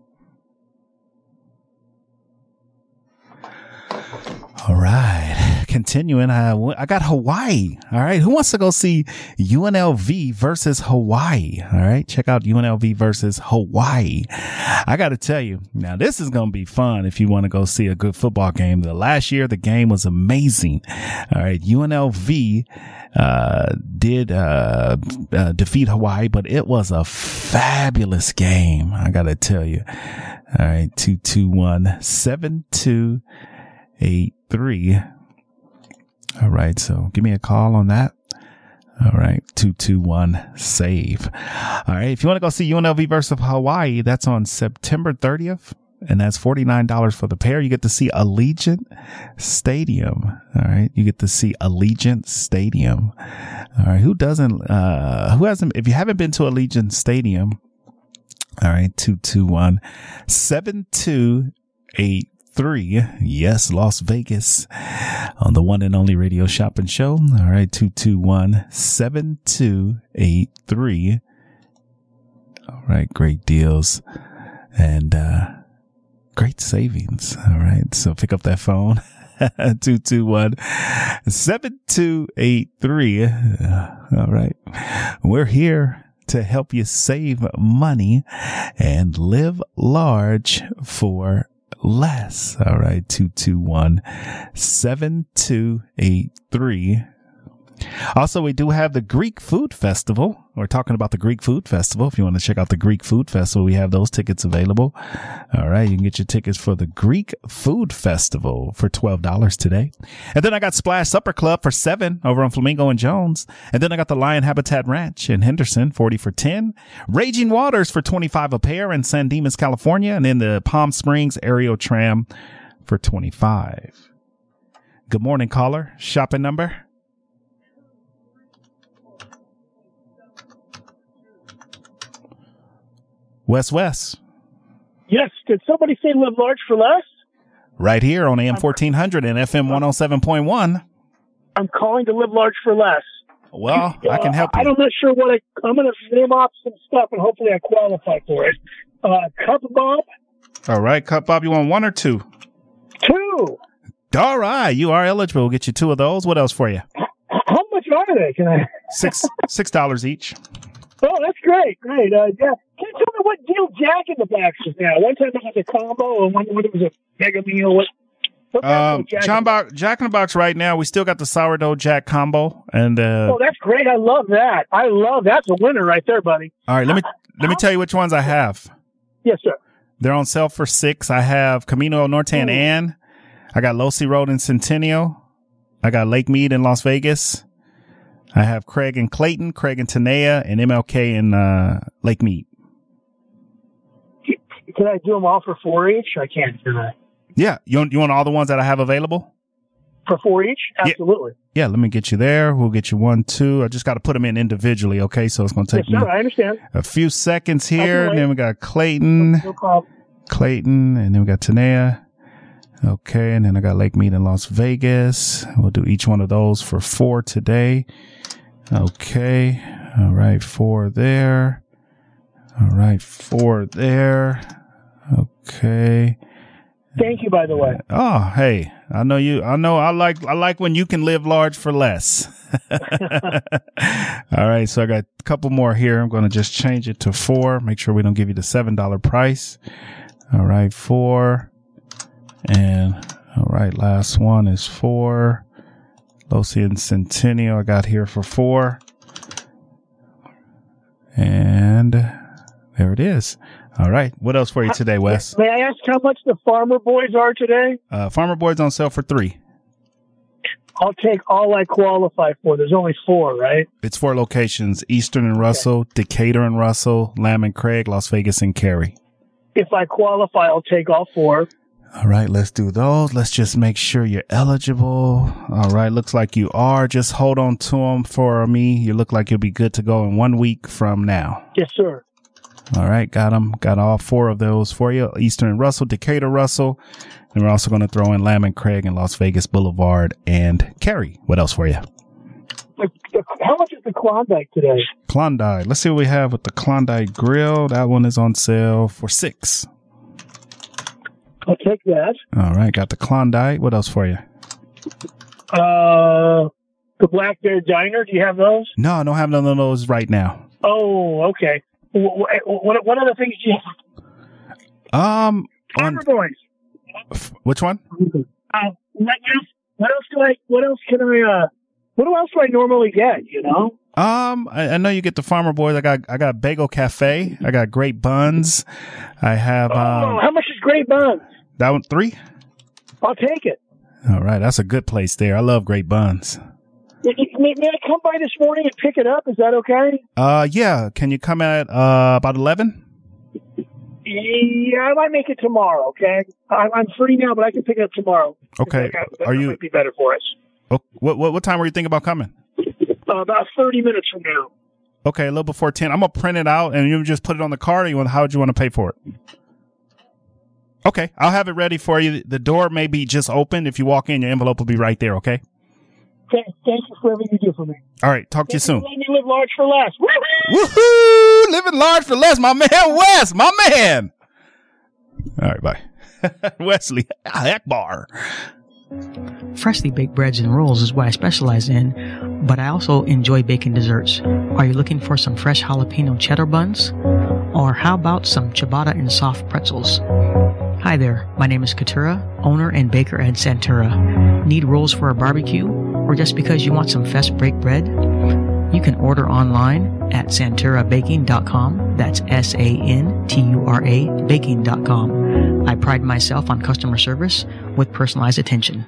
Speaker 2: All right continuing, I, I got Hawaii. All right. Who wants to go see UNLV versus Hawaii? All right. Check out UNLV versus Hawaii. I got to tell you, now this is going to be fun if you want to go see a good football game. The last year, the game was amazing. All right. UNLV, uh, did, uh, uh, defeat Hawaii, but it was a fabulous game. I got to tell you. All right, two two one seven two eight three. All right, so give me a call on that. All right, 221 save. All right, if you want to go see UNLV versus Hawaii, that's on September 30th, and that's $49 for the pair. You get to see Allegiant Stadium. All right, you get to see Allegiant Stadium. All right, who doesn't, uh, who hasn't, if you haven't been to Allegiant Stadium, all right, 221 7283 three. Yes, Las Vegas on the one and only radio shopping show. All right. 221 7283. All right. Great deals and, uh, great savings. All right. So pick up that phone. 221 7283. All right. We're here to help you save money and live large for less. All right. 221 7283. Also, we do have the Greek Food Festival. We're talking about the Greek Food Festival. If you want to check out the Greek Food Festival, we have those tickets available. All right. You can get your tickets for the Greek Food Festival for $12 today. And then I got Splash Supper Club for seven over on Flamingo and Jones. And then I got the Lion Habitat Ranch in Henderson, 40 for 10. Raging Waters for 25 a pair in San Dimas, California. And then the Palm Springs Aerial Tram for 25. Good morning, caller. Shopping number? West West.
Speaker 20: Yes. Did somebody say live large for less?
Speaker 2: Right here on AM 1400 and FM 107.1.
Speaker 20: I'm calling to live large for less.
Speaker 2: Well, I can help you.
Speaker 20: I'm not sure what I, I'm going to name off some stuff and hopefully I qualify for it. Uh, Cup Bop,
Speaker 2: All right, Cup Bop, you want one or two?
Speaker 20: two.
Speaker 2: All right, you are eligible. We'll get you two of those. What else for you?
Speaker 20: How much are they? Can I?
Speaker 2: Six six dollars each.
Speaker 20: Oh, that's great, great. Uh, yeah. Can you tell me what deal Jack in the Box is now? One time it was a combo, and one one it was a mega meal. What? what
Speaker 2: Um,
Speaker 20: Jack in
Speaker 2: John Box, Jack in the Box right now. We still got the sourdough Jack combo, and uh,
Speaker 20: Oh, that's great. I love that. I love that's a winner right there, buddy.
Speaker 2: all right. Let me let me tell you which ones I have.
Speaker 20: Yes, sir.
Speaker 2: They're on sale for six. I have Camino Norte and Ann. I got Losee Road in Centennial. I got Lake Mead in Las Vegas. I have Craig and Clayton, Craig and Tenaya, and MLK in uh, Lake Mead.
Speaker 20: Can I do them all for four each? I can't do that.
Speaker 2: Yeah, you want, you want all the ones that I have available?
Speaker 20: For four each? Absolutely.
Speaker 2: Yeah, let me get you there. We'll get you one, two. I just got to put them in individually, okay? So it's going to
Speaker 20: Yes,
Speaker 2: take me
Speaker 20: sir. I understand.
Speaker 2: a few seconds here. And then we got Clayton,
Speaker 20: No problem.
Speaker 2: Clayton, and then we got Tenaya. Okay, and then I got Lake Mead in Las Vegas. We'll do each one of those for four today. Okay. All right, four there. All right, four there. Okay.
Speaker 20: Thank you, by the way.
Speaker 2: Oh, hey, I know you. I know. I like. I like when you can live large for less. All right, so I got a couple more here. I'm going to just change it to four. Make sure we don't give you the seven dollar price. All right, four, and all right, last one is four. Losian Centennial I got here for four, and there it is. All right, what else for you today, Wes?
Speaker 20: May I ask how much the Farmer Boys are today?
Speaker 2: Uh, Farmer Boys on sale for three.
Speaker 20: I'll take all I qualify for. There's only four, right?
Speaker 2: It's four locations: Eastern and Russell, Decatur and Russell, Lamb and Craig, Las Vegas and Carey.
Speaker 20: If I qualify, I'll take all four.
Speaker 2: All right, let's do those. Let's just make sure you're eligible. All right, looks like you are. Just hold on to them for me. You look like you'll be good to go in one week from now.
Speaker 20: Yes, sir.
Speaker 2: All right, got them. Got all four of those for you. Eastern and Russell, Decatur, Russell. And we're also going to throw in Lamb and Craig and Las Vegas Boulevard and Carey. What else for you?
Speaker 20: How much is the Klondike today?
Speaker 2: Klondike. Let's see what we have with the Klondike Grill. That one is on sale for six.
Speaker 20: I'll take that.
Speaker 2: All right, got the Klondike. What else for you?
Speaker 20: Uh, the Black Bear Diner. Do you have those?
Speaker 2: No, I don't have none of those right now.
Speaker 20: Oh, okay. What, what, what other things do you have?
Speaker 2: Um, on
Speaker 20: Farmer Boys.
Speaker 2: which one?
Speaker 20: Uh, what else? What else do I? What else can I? Uh, what else do I normally get? You know.
Speaker 2: Um, I, I know you get the Farmer Boys. I got I got Bagel Cafe. I got great buns. I have
Speaker 20: oh,
Speaker 2: um
Speaker 20: how much is Great Buns?
Speaker 2: that one three.
Speaker 20: I'll take it.
Speaker 2: All right, that's a good place there. I love great buns.
Speaker 20: May, may I come by this morning and pick it up? Is that okay?
Speaker 2: Uh, yeah. Can you come at uh about eleven?
Speaker 20: Yeah, I might make it tomorrow. Okay, I'm, I'm free now, but I can pick it up tomorrow.
Speaker 2: Okay.
Speaker 20: That, that
Speaker 2: Are you?
Speaker 20: might be better for us?
Speaker 2: Oh, what what what time were you thinking about coming?
Speaker 20: Uh, about thirty minutes from now.
Speaker 2: Okay, a little before ten. I'm gonna print it out and you just put it on the card. Or you want? How would you want to pay for it? Okay, I'll have it ready for you. The door may be just open. If you walk in, your envelope will be right there. Okay.
Speaker 20: Thank, thank you for everything you do for me.
Speaker 2: All right. Talk to you soon.
Speaker 20: Let me live large for less. Woo-hoo!
Speaker 2: Woohoo! Living large for less, my man Wes, my man. All right, bye. Wesley Akbar.
Speaker 21: Freshly baked breads and rolls is what I specialize in, but I also enjoy baking desserts. Are you looking for some fresh jalapeno cheddar buns? Or how about some ciabatta and soft pretzels? Hi there, my name is Katura, owner and baker at Santura. Need rolls for a barbecue? Or just because you want some fresh baked bread? You can order online at santurabaking.com. That's S A N T U R A baking.com. I pride myself on customer service with personalized attention.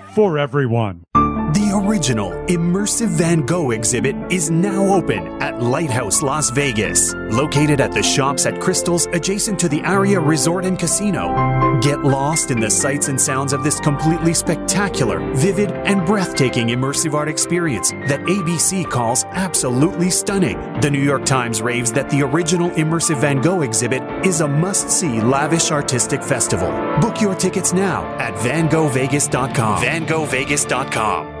Speaker 22: for everyone.
Speaker 23: The original immersive Van Gogh exhibit is now open at Lighthouse Las Vegas, located at the shops at Crystals adjacent to the Aria Resort and Casino. Get lost in the sights and sounds of this completely spectacular, vivid, and breathtaking immersive art experience that ABC calls absolutely stunning. The New York Times raves that the original immersive Van Gogh exhibit is a must see lavish artistic festival. Book your tickets now at vangovegas.com. vangovegas.com.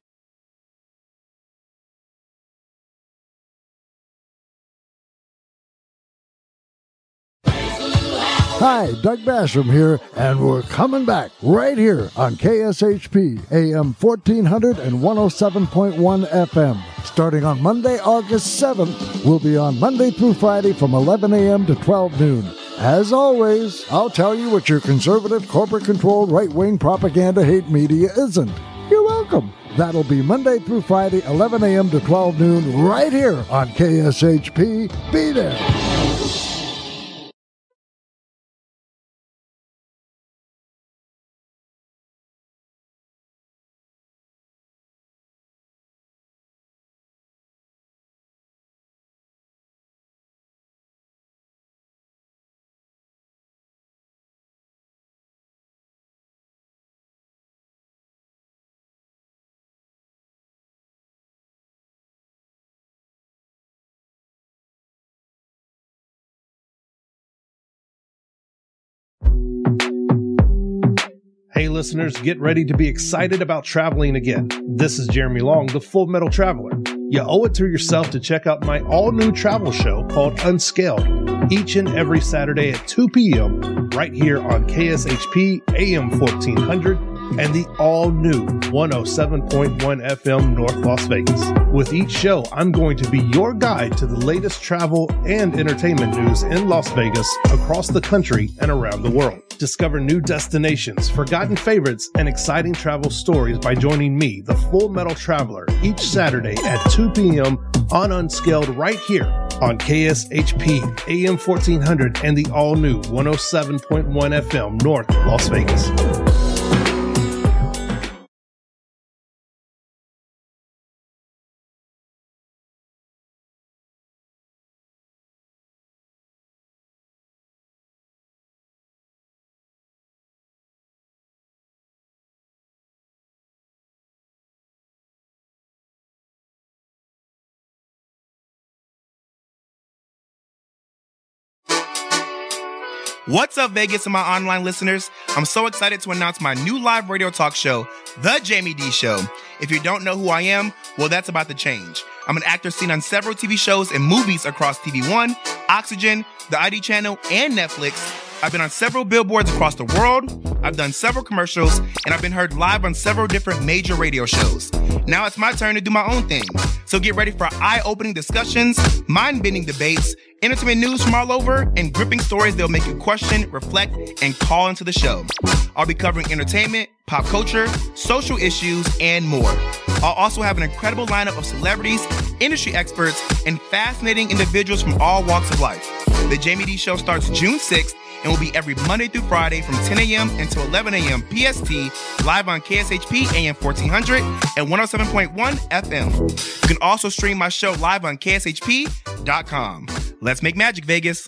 Speaker 7: Hi, Doug Basham here, and we're coming back right here on KSHP AM 1400 and 107.1 FM. Starting on Monday, August 7th, we'll be on Monday through Friday from 11 a.m. to 12 noon. As always, I'll tell you what your conservative, corporate controlled, right wing propaganda hate media isn't. You're welcome. That'll be Monday through Friday, 11 a.m. to 12 noon, right here on KSHP. Be there.
Speaker 18: Listeners, get ready to be excited about traveling again. This is Jeremy Long, the Full Metal Traveler. You owe it to yourself to check out my all new travel show called Unscaled each and every Saturday at 2 p.m. right here on KSHP AM 1400 and the all new 107.1 FM North Las Vegas. With each show, I'm going to be your guide to the latest travel and entertainment news in Las Vegas, across the country, and around the world. Discover new destinations, forgotten favorites, and exciting travel stories by joining me, the Full Metal Traveler, each Saturday at 2 p.m. on Unscaled right here on KSHP AM 1400 and the all new 107.1 FM North Las Vegas.
Speaker 9: What's up, Vegas and my online listeners? I'm so excited to announce my new live radio talk show, The Jamie D Show. If you don't know who I am, well, that's about to change. I'm an actor seen on several TV shows and movies across TV One, Oxygen, the ID channel, and Netflix. I've been on several billboards across the world. I've done several commercials, and I've been heard live on several different major radio shows. Now it's my turn to do my own thing. So get ready for eye opening discussions, mind bending debates, entertainment news from all over, and gripping stories that'll make you question, reflect, and call into the show. I'll be covering entertainment, pop culture, social issues, and more. I'll also have an incredible lineup of celebrities, industry experts, and fascinating individuals from all walks of life. The Jamie D Show starts June 6th and will be every Monday through Friday from 10 a.m. until 11 a.m. PST, live on KSHP AM 1400 and 107.1 FM. You can also stream my show live on KSHP.com. Let's make magic, Vegas.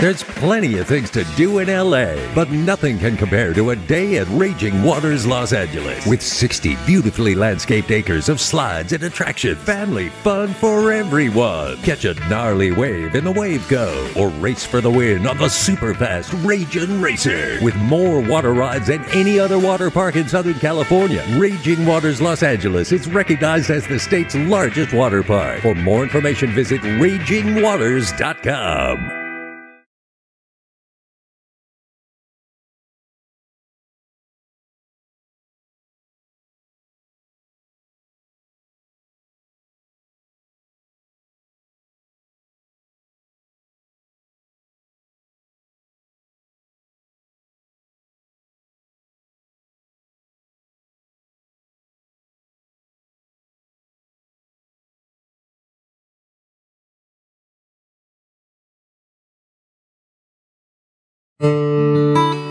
Speaker 1: There's plenty of things to do in LA, but nothing can compare to a day at Raging Waters Los Angeles. With 60 beautifully landscaped acres of slides and attraction, family fun for everyone. Catch a gnarly wave in the Wave Cove or race for the win on the super fast Raging Racer. With more water rides than any other water park in Southern California, Raging Waters Los Angeles is recognized as the state's largest water park. For more information, visit ragingwaters.com.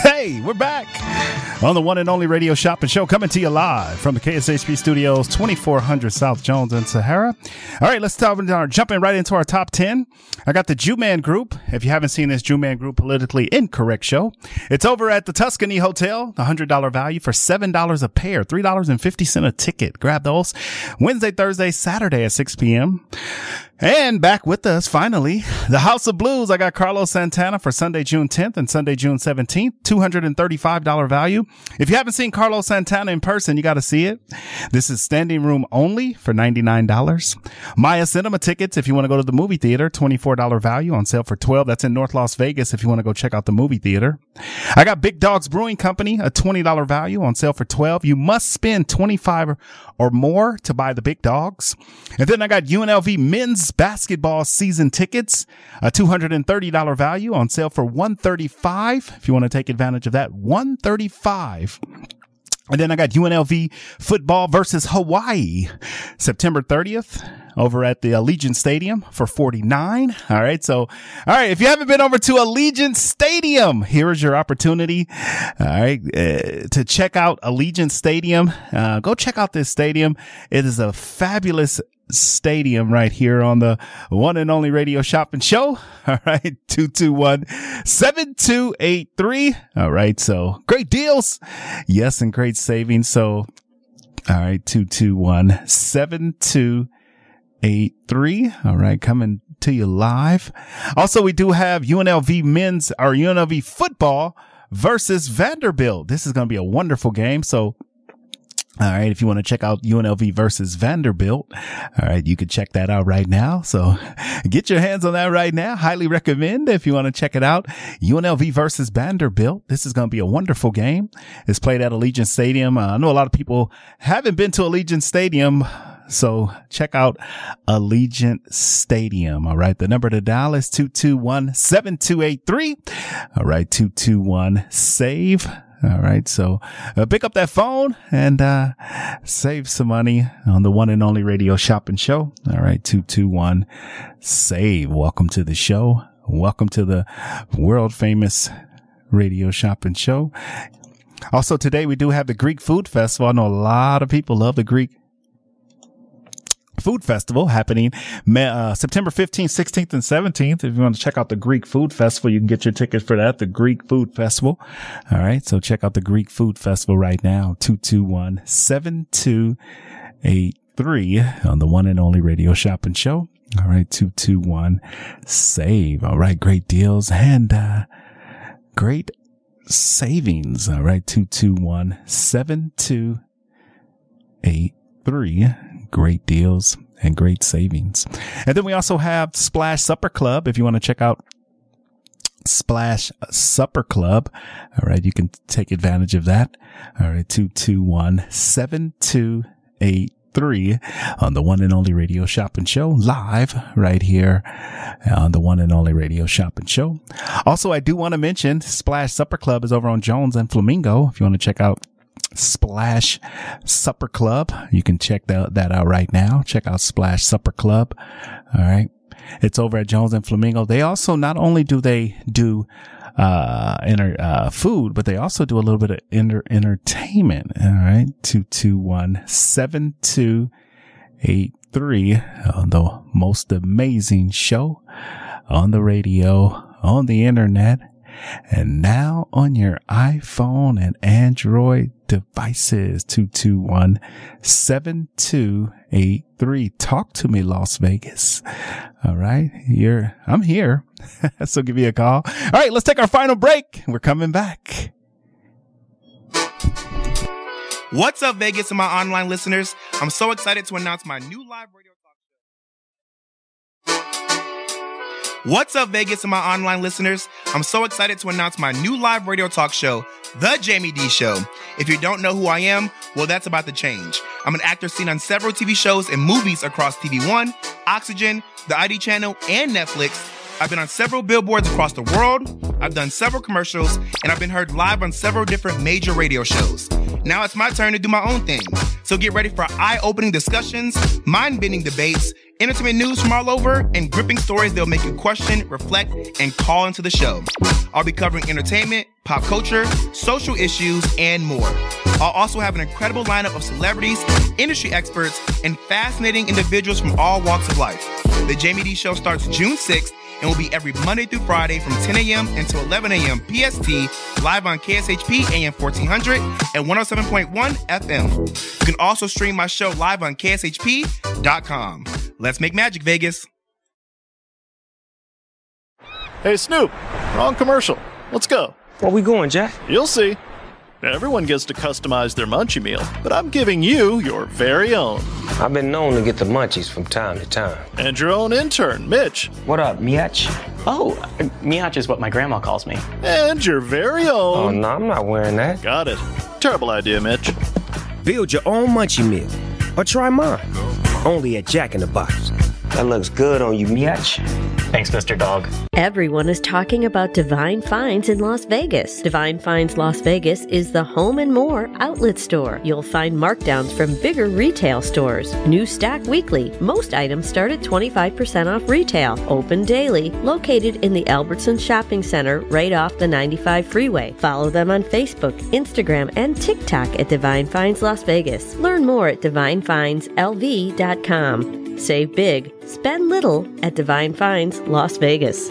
Speaker 2: Hey, we're back. on the one and only radio shopping show coming to you live from the KSHP studios, 2400 South Jones and Sahara. All right, let's talk, uh, jumping right into our top 10. I got the Jew Man Group. If you haven't seen this Jew Man Group politically incorrect show, it's over at the Tuscany Hotel, the $100 value for $7 a pair, $3.50 a ticket. Grab those Wednesday, Thursday, Saturday at 6 p.m. And back with us, finally, the House of Blues. I got Carlos Santana for Sunday, June 10th and Sunday, June 17th. $235 value. If you haven't seen Carlos Santana in person, you got to see it. This is standing room only for $99. Maya Cinema tickets, if you want to go to the movie theater, $24 value on sale for 12 That's in North Las Vegas if you want to go check out the movie theater. I got Big Dogs Brewing Company, a $20 value on sale for 12 You must spend 25 or more to buy the big dogs. And then I got UNLV men's basketball season tickets, a $230 value on sale for 135 if you want to take advantage of that. 135 and then I got UNLV football versus Hawaii, September 30th over at the Allegiant Stadium for 49. All right. So, all right. If you haven't been over to Allegiant Stadium, here is your opportunity. All right. Uh, to check out Allegiant Stadium. Uh, go check out this stadium. It is a fabulous Stadium right here on the one and only radio shopping show. All right. 221 7283. All right. So great deals. Yes. And great savings. So, all right. 221 7283. All right. Coming to you live. Also, we do have UNLV men's or UNLV football versus Vanderbilt. This is going to be a wonderful game. So all right. If you want to check out UNLV versus Vanderbilt, all right, you can check that out right now. So get your hands on that right now. Highly recommend if you want to check it out. UNLV versus Vanderbilt. This is going to be a wonderful game. It's played at Allegiant Stadium. Uh, I know a lot of people haven't been to Allegiant Stadium. So check out Allegiant Stadium. All right. The number to dial is 221 7283. All right. 221 save. All right. So uh, pick up that phone and uh, save some money on the one and only radio shopping show. All right. 221 save. Welcome to the show. Welcome to the world famous radio shopping show. Also today we do have the Greek food festival. I know a lot of people love the Greek Food Festival happening uh, September 15th, 16th, and 17th. If you want to check out the Greek Food Festival, you can get your tickets for that. The Greek Food Festival. All right. So check out the Greek Food Festival right now. 221 7283 on the one and only radio shopping show. All right. 221 save. All right. Great deals and, uh, great savings. All right. 221 7283 great deals and great savings. And then we also have Splash Supper Club. If you want to check out Splash Supper Club. All right. You can take advantage of that. All right. 221 7283 on the one and only radio shopping show live right here on the one and only radio shopping show. Also, I do want to mention Splash Supper Club is over on Jones and Flamingo. If you want to check out Splash Supper Club. You can check that, that out right now. Check out Splash Supper Club. All right. It's over at Jones and Flamingo. They also not only do they do uh, inter, uh, food, but they also do a little bit of inter- entertainment. All right. 221 7283. Uh, the most amazing show on the radio, on the internet, and now on your iPhone and Android devices 221 7283. Talk to me, Las Vegas. All right. You're, I'm here. so give me a call. All right. Let's take our final break. We're coming back.
Speaker 9: What's up, Vegas and my online listeners? I'm so excited to announce my new live radio talk show. What's up, Vegas and my online listeners? I'm so excited to announce my new live radio talk show, The Jamie D Show. If you don't know who I am, well, that's about to change. I'm an actor seen on several TV shows and movies across TV One, Oxygen, the ID channel, and Netflix. I've been on several billboards across the world. I've done several commercials, and I've been heard live on several different major radio shows. Now it's my turn to do my own thing. So get ready for eye opening discussions, mind bending debates, entertainment news from all over, and gripping stories that'll make you question, reflect, and call into the show. I'll be covering entertainment, pop culture, social issues, and more. I'll also have an incredible lineup of celebrities, industry experts, and fascinating individuals from all walks of life. The Jamie D Show starts June 6th and will be every Monday through Friday from 10 a.m. until 11 a.m. PST, live on KSHP AM 1400 and 107.1 FM. You can also stream my show live on KSHP.com. Let's make magic, Vegas.
Speaker 24: Hey, Snoop, wrong commercial. Let's go.
Speaker 25: Where we going, Jack?
Speaker 24: You'll see. Everyone gets to customize their munchie meal, but I'm giving you your very own.
Speaker 25: I've been known to get the munchies from time to time.
Speaker 24: And your own intern, Mitch.
Speaker 25: What up, Miach?
Speaker 26: Oh, Miach is what my grandma calls me.
Speaker 24: And your very own.
Speaker 25: Oh, no, I'm not wearing that.
Speaker 24: Got it. Terrible idea, Mitch.
Speaker 25: Build your own munchie meal. Or try mine. Only at Jack in the Box. That looks good on you, Miach.
Speaker 26: Thanks, Mr. Dog.
Speaker 14: Everyone is talking about Divine Finds in Las Vegas. Divine Finds Las Vegas is the home and more outlet store. You'll find markdowns from bigger retail stores. New stock weekly. Most items start at 25% off retail. Open daily. Located in the Albertson Shopping Center right off the 95 freeway. Follow them on Facebook, Instagram, and TikTok at Divine Finds Las Vegas. Learn more at divinefindslv.com. Save big, spend little at Divine Finds Las Vegas.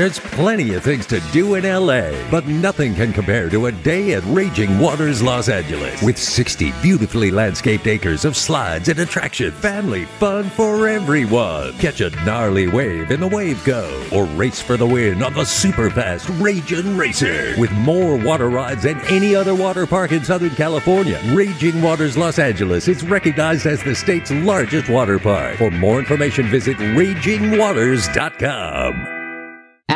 Speaker 1: There's plenty of things to do in LA, but nothing can compare to a day at Raging Waters Los Angeles. With 60 beautifully landscaped acres of slides and attraction, family fun for everyone. Catch a gnarly wave in the Wave Cove, or race for the win on the super fast Raging Racer. With more water rides than any other water park in Southern California, Raging Waters Los Angeles is recognized as the state's largest water park. For more information, visit ragingwaters.com.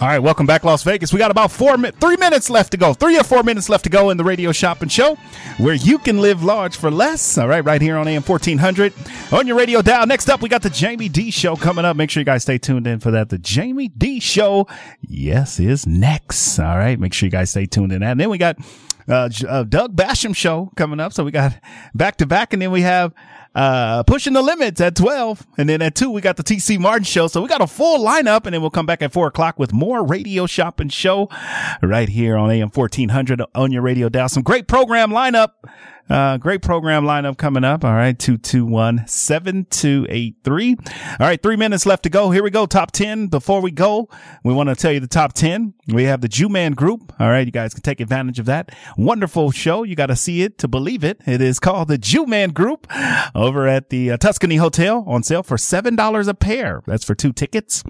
Speaker 2: All right, welcome back, Las Vegas. We got about four, mi- three minutes left to go. Three or four minutes left to go in the radio shopping show, where you can live large for less. All right, right here on AM fourteen hundred on your radio dial. Next up, we got the Jamie D show coming up. Make sure you guys stay tuned in for that. The Jamie D show, yes, is next. All right, make sure you guys stay tuned in. That. And then we got uh, uh, Doug Basham show coming up. So we got back to back, and then we have uh, pushing the limits at 12. And then at 2, we got the TC Martin show. So we got a full lineup. And then we'll come back at 4 o'clock with more radio shopping show right here on AM 1400 on your radio dial. Some great program lineup Uh, great program lineup coming up. All right. 221 7283. All right. Three minutes left to go. Here we go. Top 10. Before we go, we want to tell you the top 10. We have the Jew Man Group. All right. You guys can take advantage of that. Wonderful show. You got to see it to believe it. It is called the Jew Man Group over at the uh, Tuscany Hotel on sale for $7 a pair. That's for two tickets.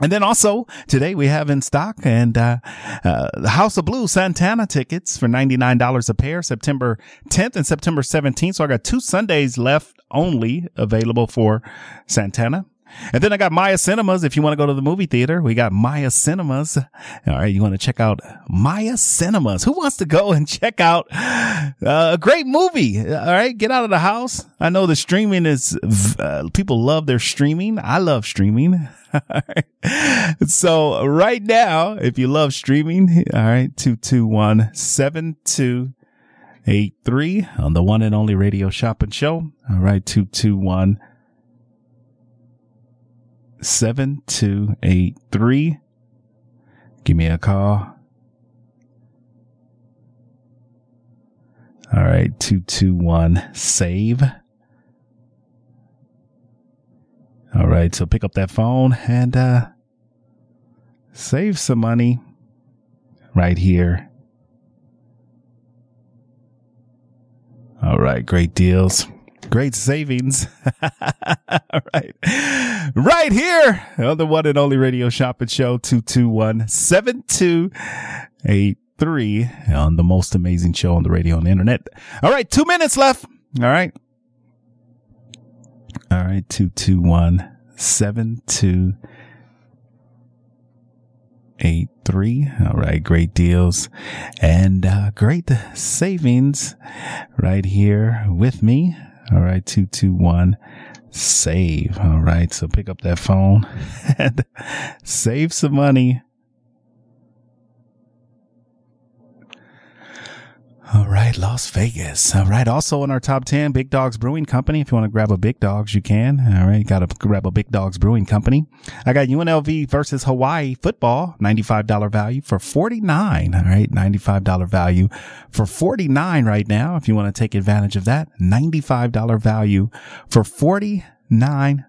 Speaker 2: And then also today we have in stock and uh, uh, the House of Blue Santana tickets for ninety nine dollars a pair, September tenth and September seventeenth. So I got two Sundays left only available for Santana. And then I got Maya Cinemas. If you want to go to the movie theater, we got Maya Cinemas. All right. You want to check out Maya Cinemas. Who wants to go and check out uh, a great movie? All right. Get out of the house. I know the streaming is, uh, people love their streaming. I love streaming. so right now, if you love streaming, all right, 221 7283 on the one and only radio shopping show. All right. 221 7283. Give me a call. All right, 221 save. All right, so pick up that phone and uh save some money right here. All right, great deals. Great savings. All right. Right here on the one and only radio shopping show 221 7283 on the most amazing show on the radio and the internet. All right. Two minutes left. All right. All right. 221 7283. All right. Great deals and uh, great savings right here with me. All right, 221 save. All right. So pick up that phone and save some money. All right, Las Vegas. All right. Also in our top 10, Big Dogs Brewing Company. If you want to grab a Big Dogs, you can. All right. Got to grab a Big Dogs Brewing Company. I got UNLV versus Hawaii football, $95 value for 49. All right. $95 value for 49 right now. If you want to take advantage of that, $95 value for 49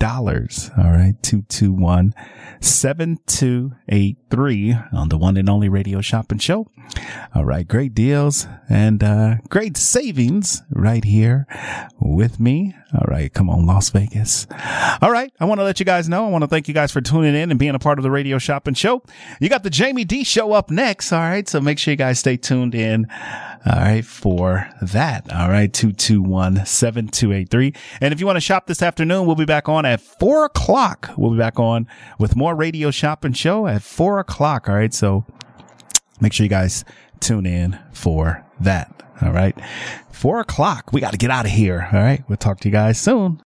Speaker 2: dollars. All right. 221 7283 on the one and only radio shopping show. All right. Great deals and, uh, great savings right here with me. All right. Come on, Las Vegas. All right. I want to let you guys know. I want to thank you guys for tuning in and being a part of the radio shopping show. You got the Jamie D show up next. All right. So make sure you guys stay tuned in. All right. For that. All right. 221 7283. And if you want to shop this afternoon, we'll be back on at four o'clock. We'll be back on with more radio shopping show at four o'clock. All right. So make sure you guys tune in for that. All right. Four o'clock. We got to get out of here. All right. We'll talk to you guys soon.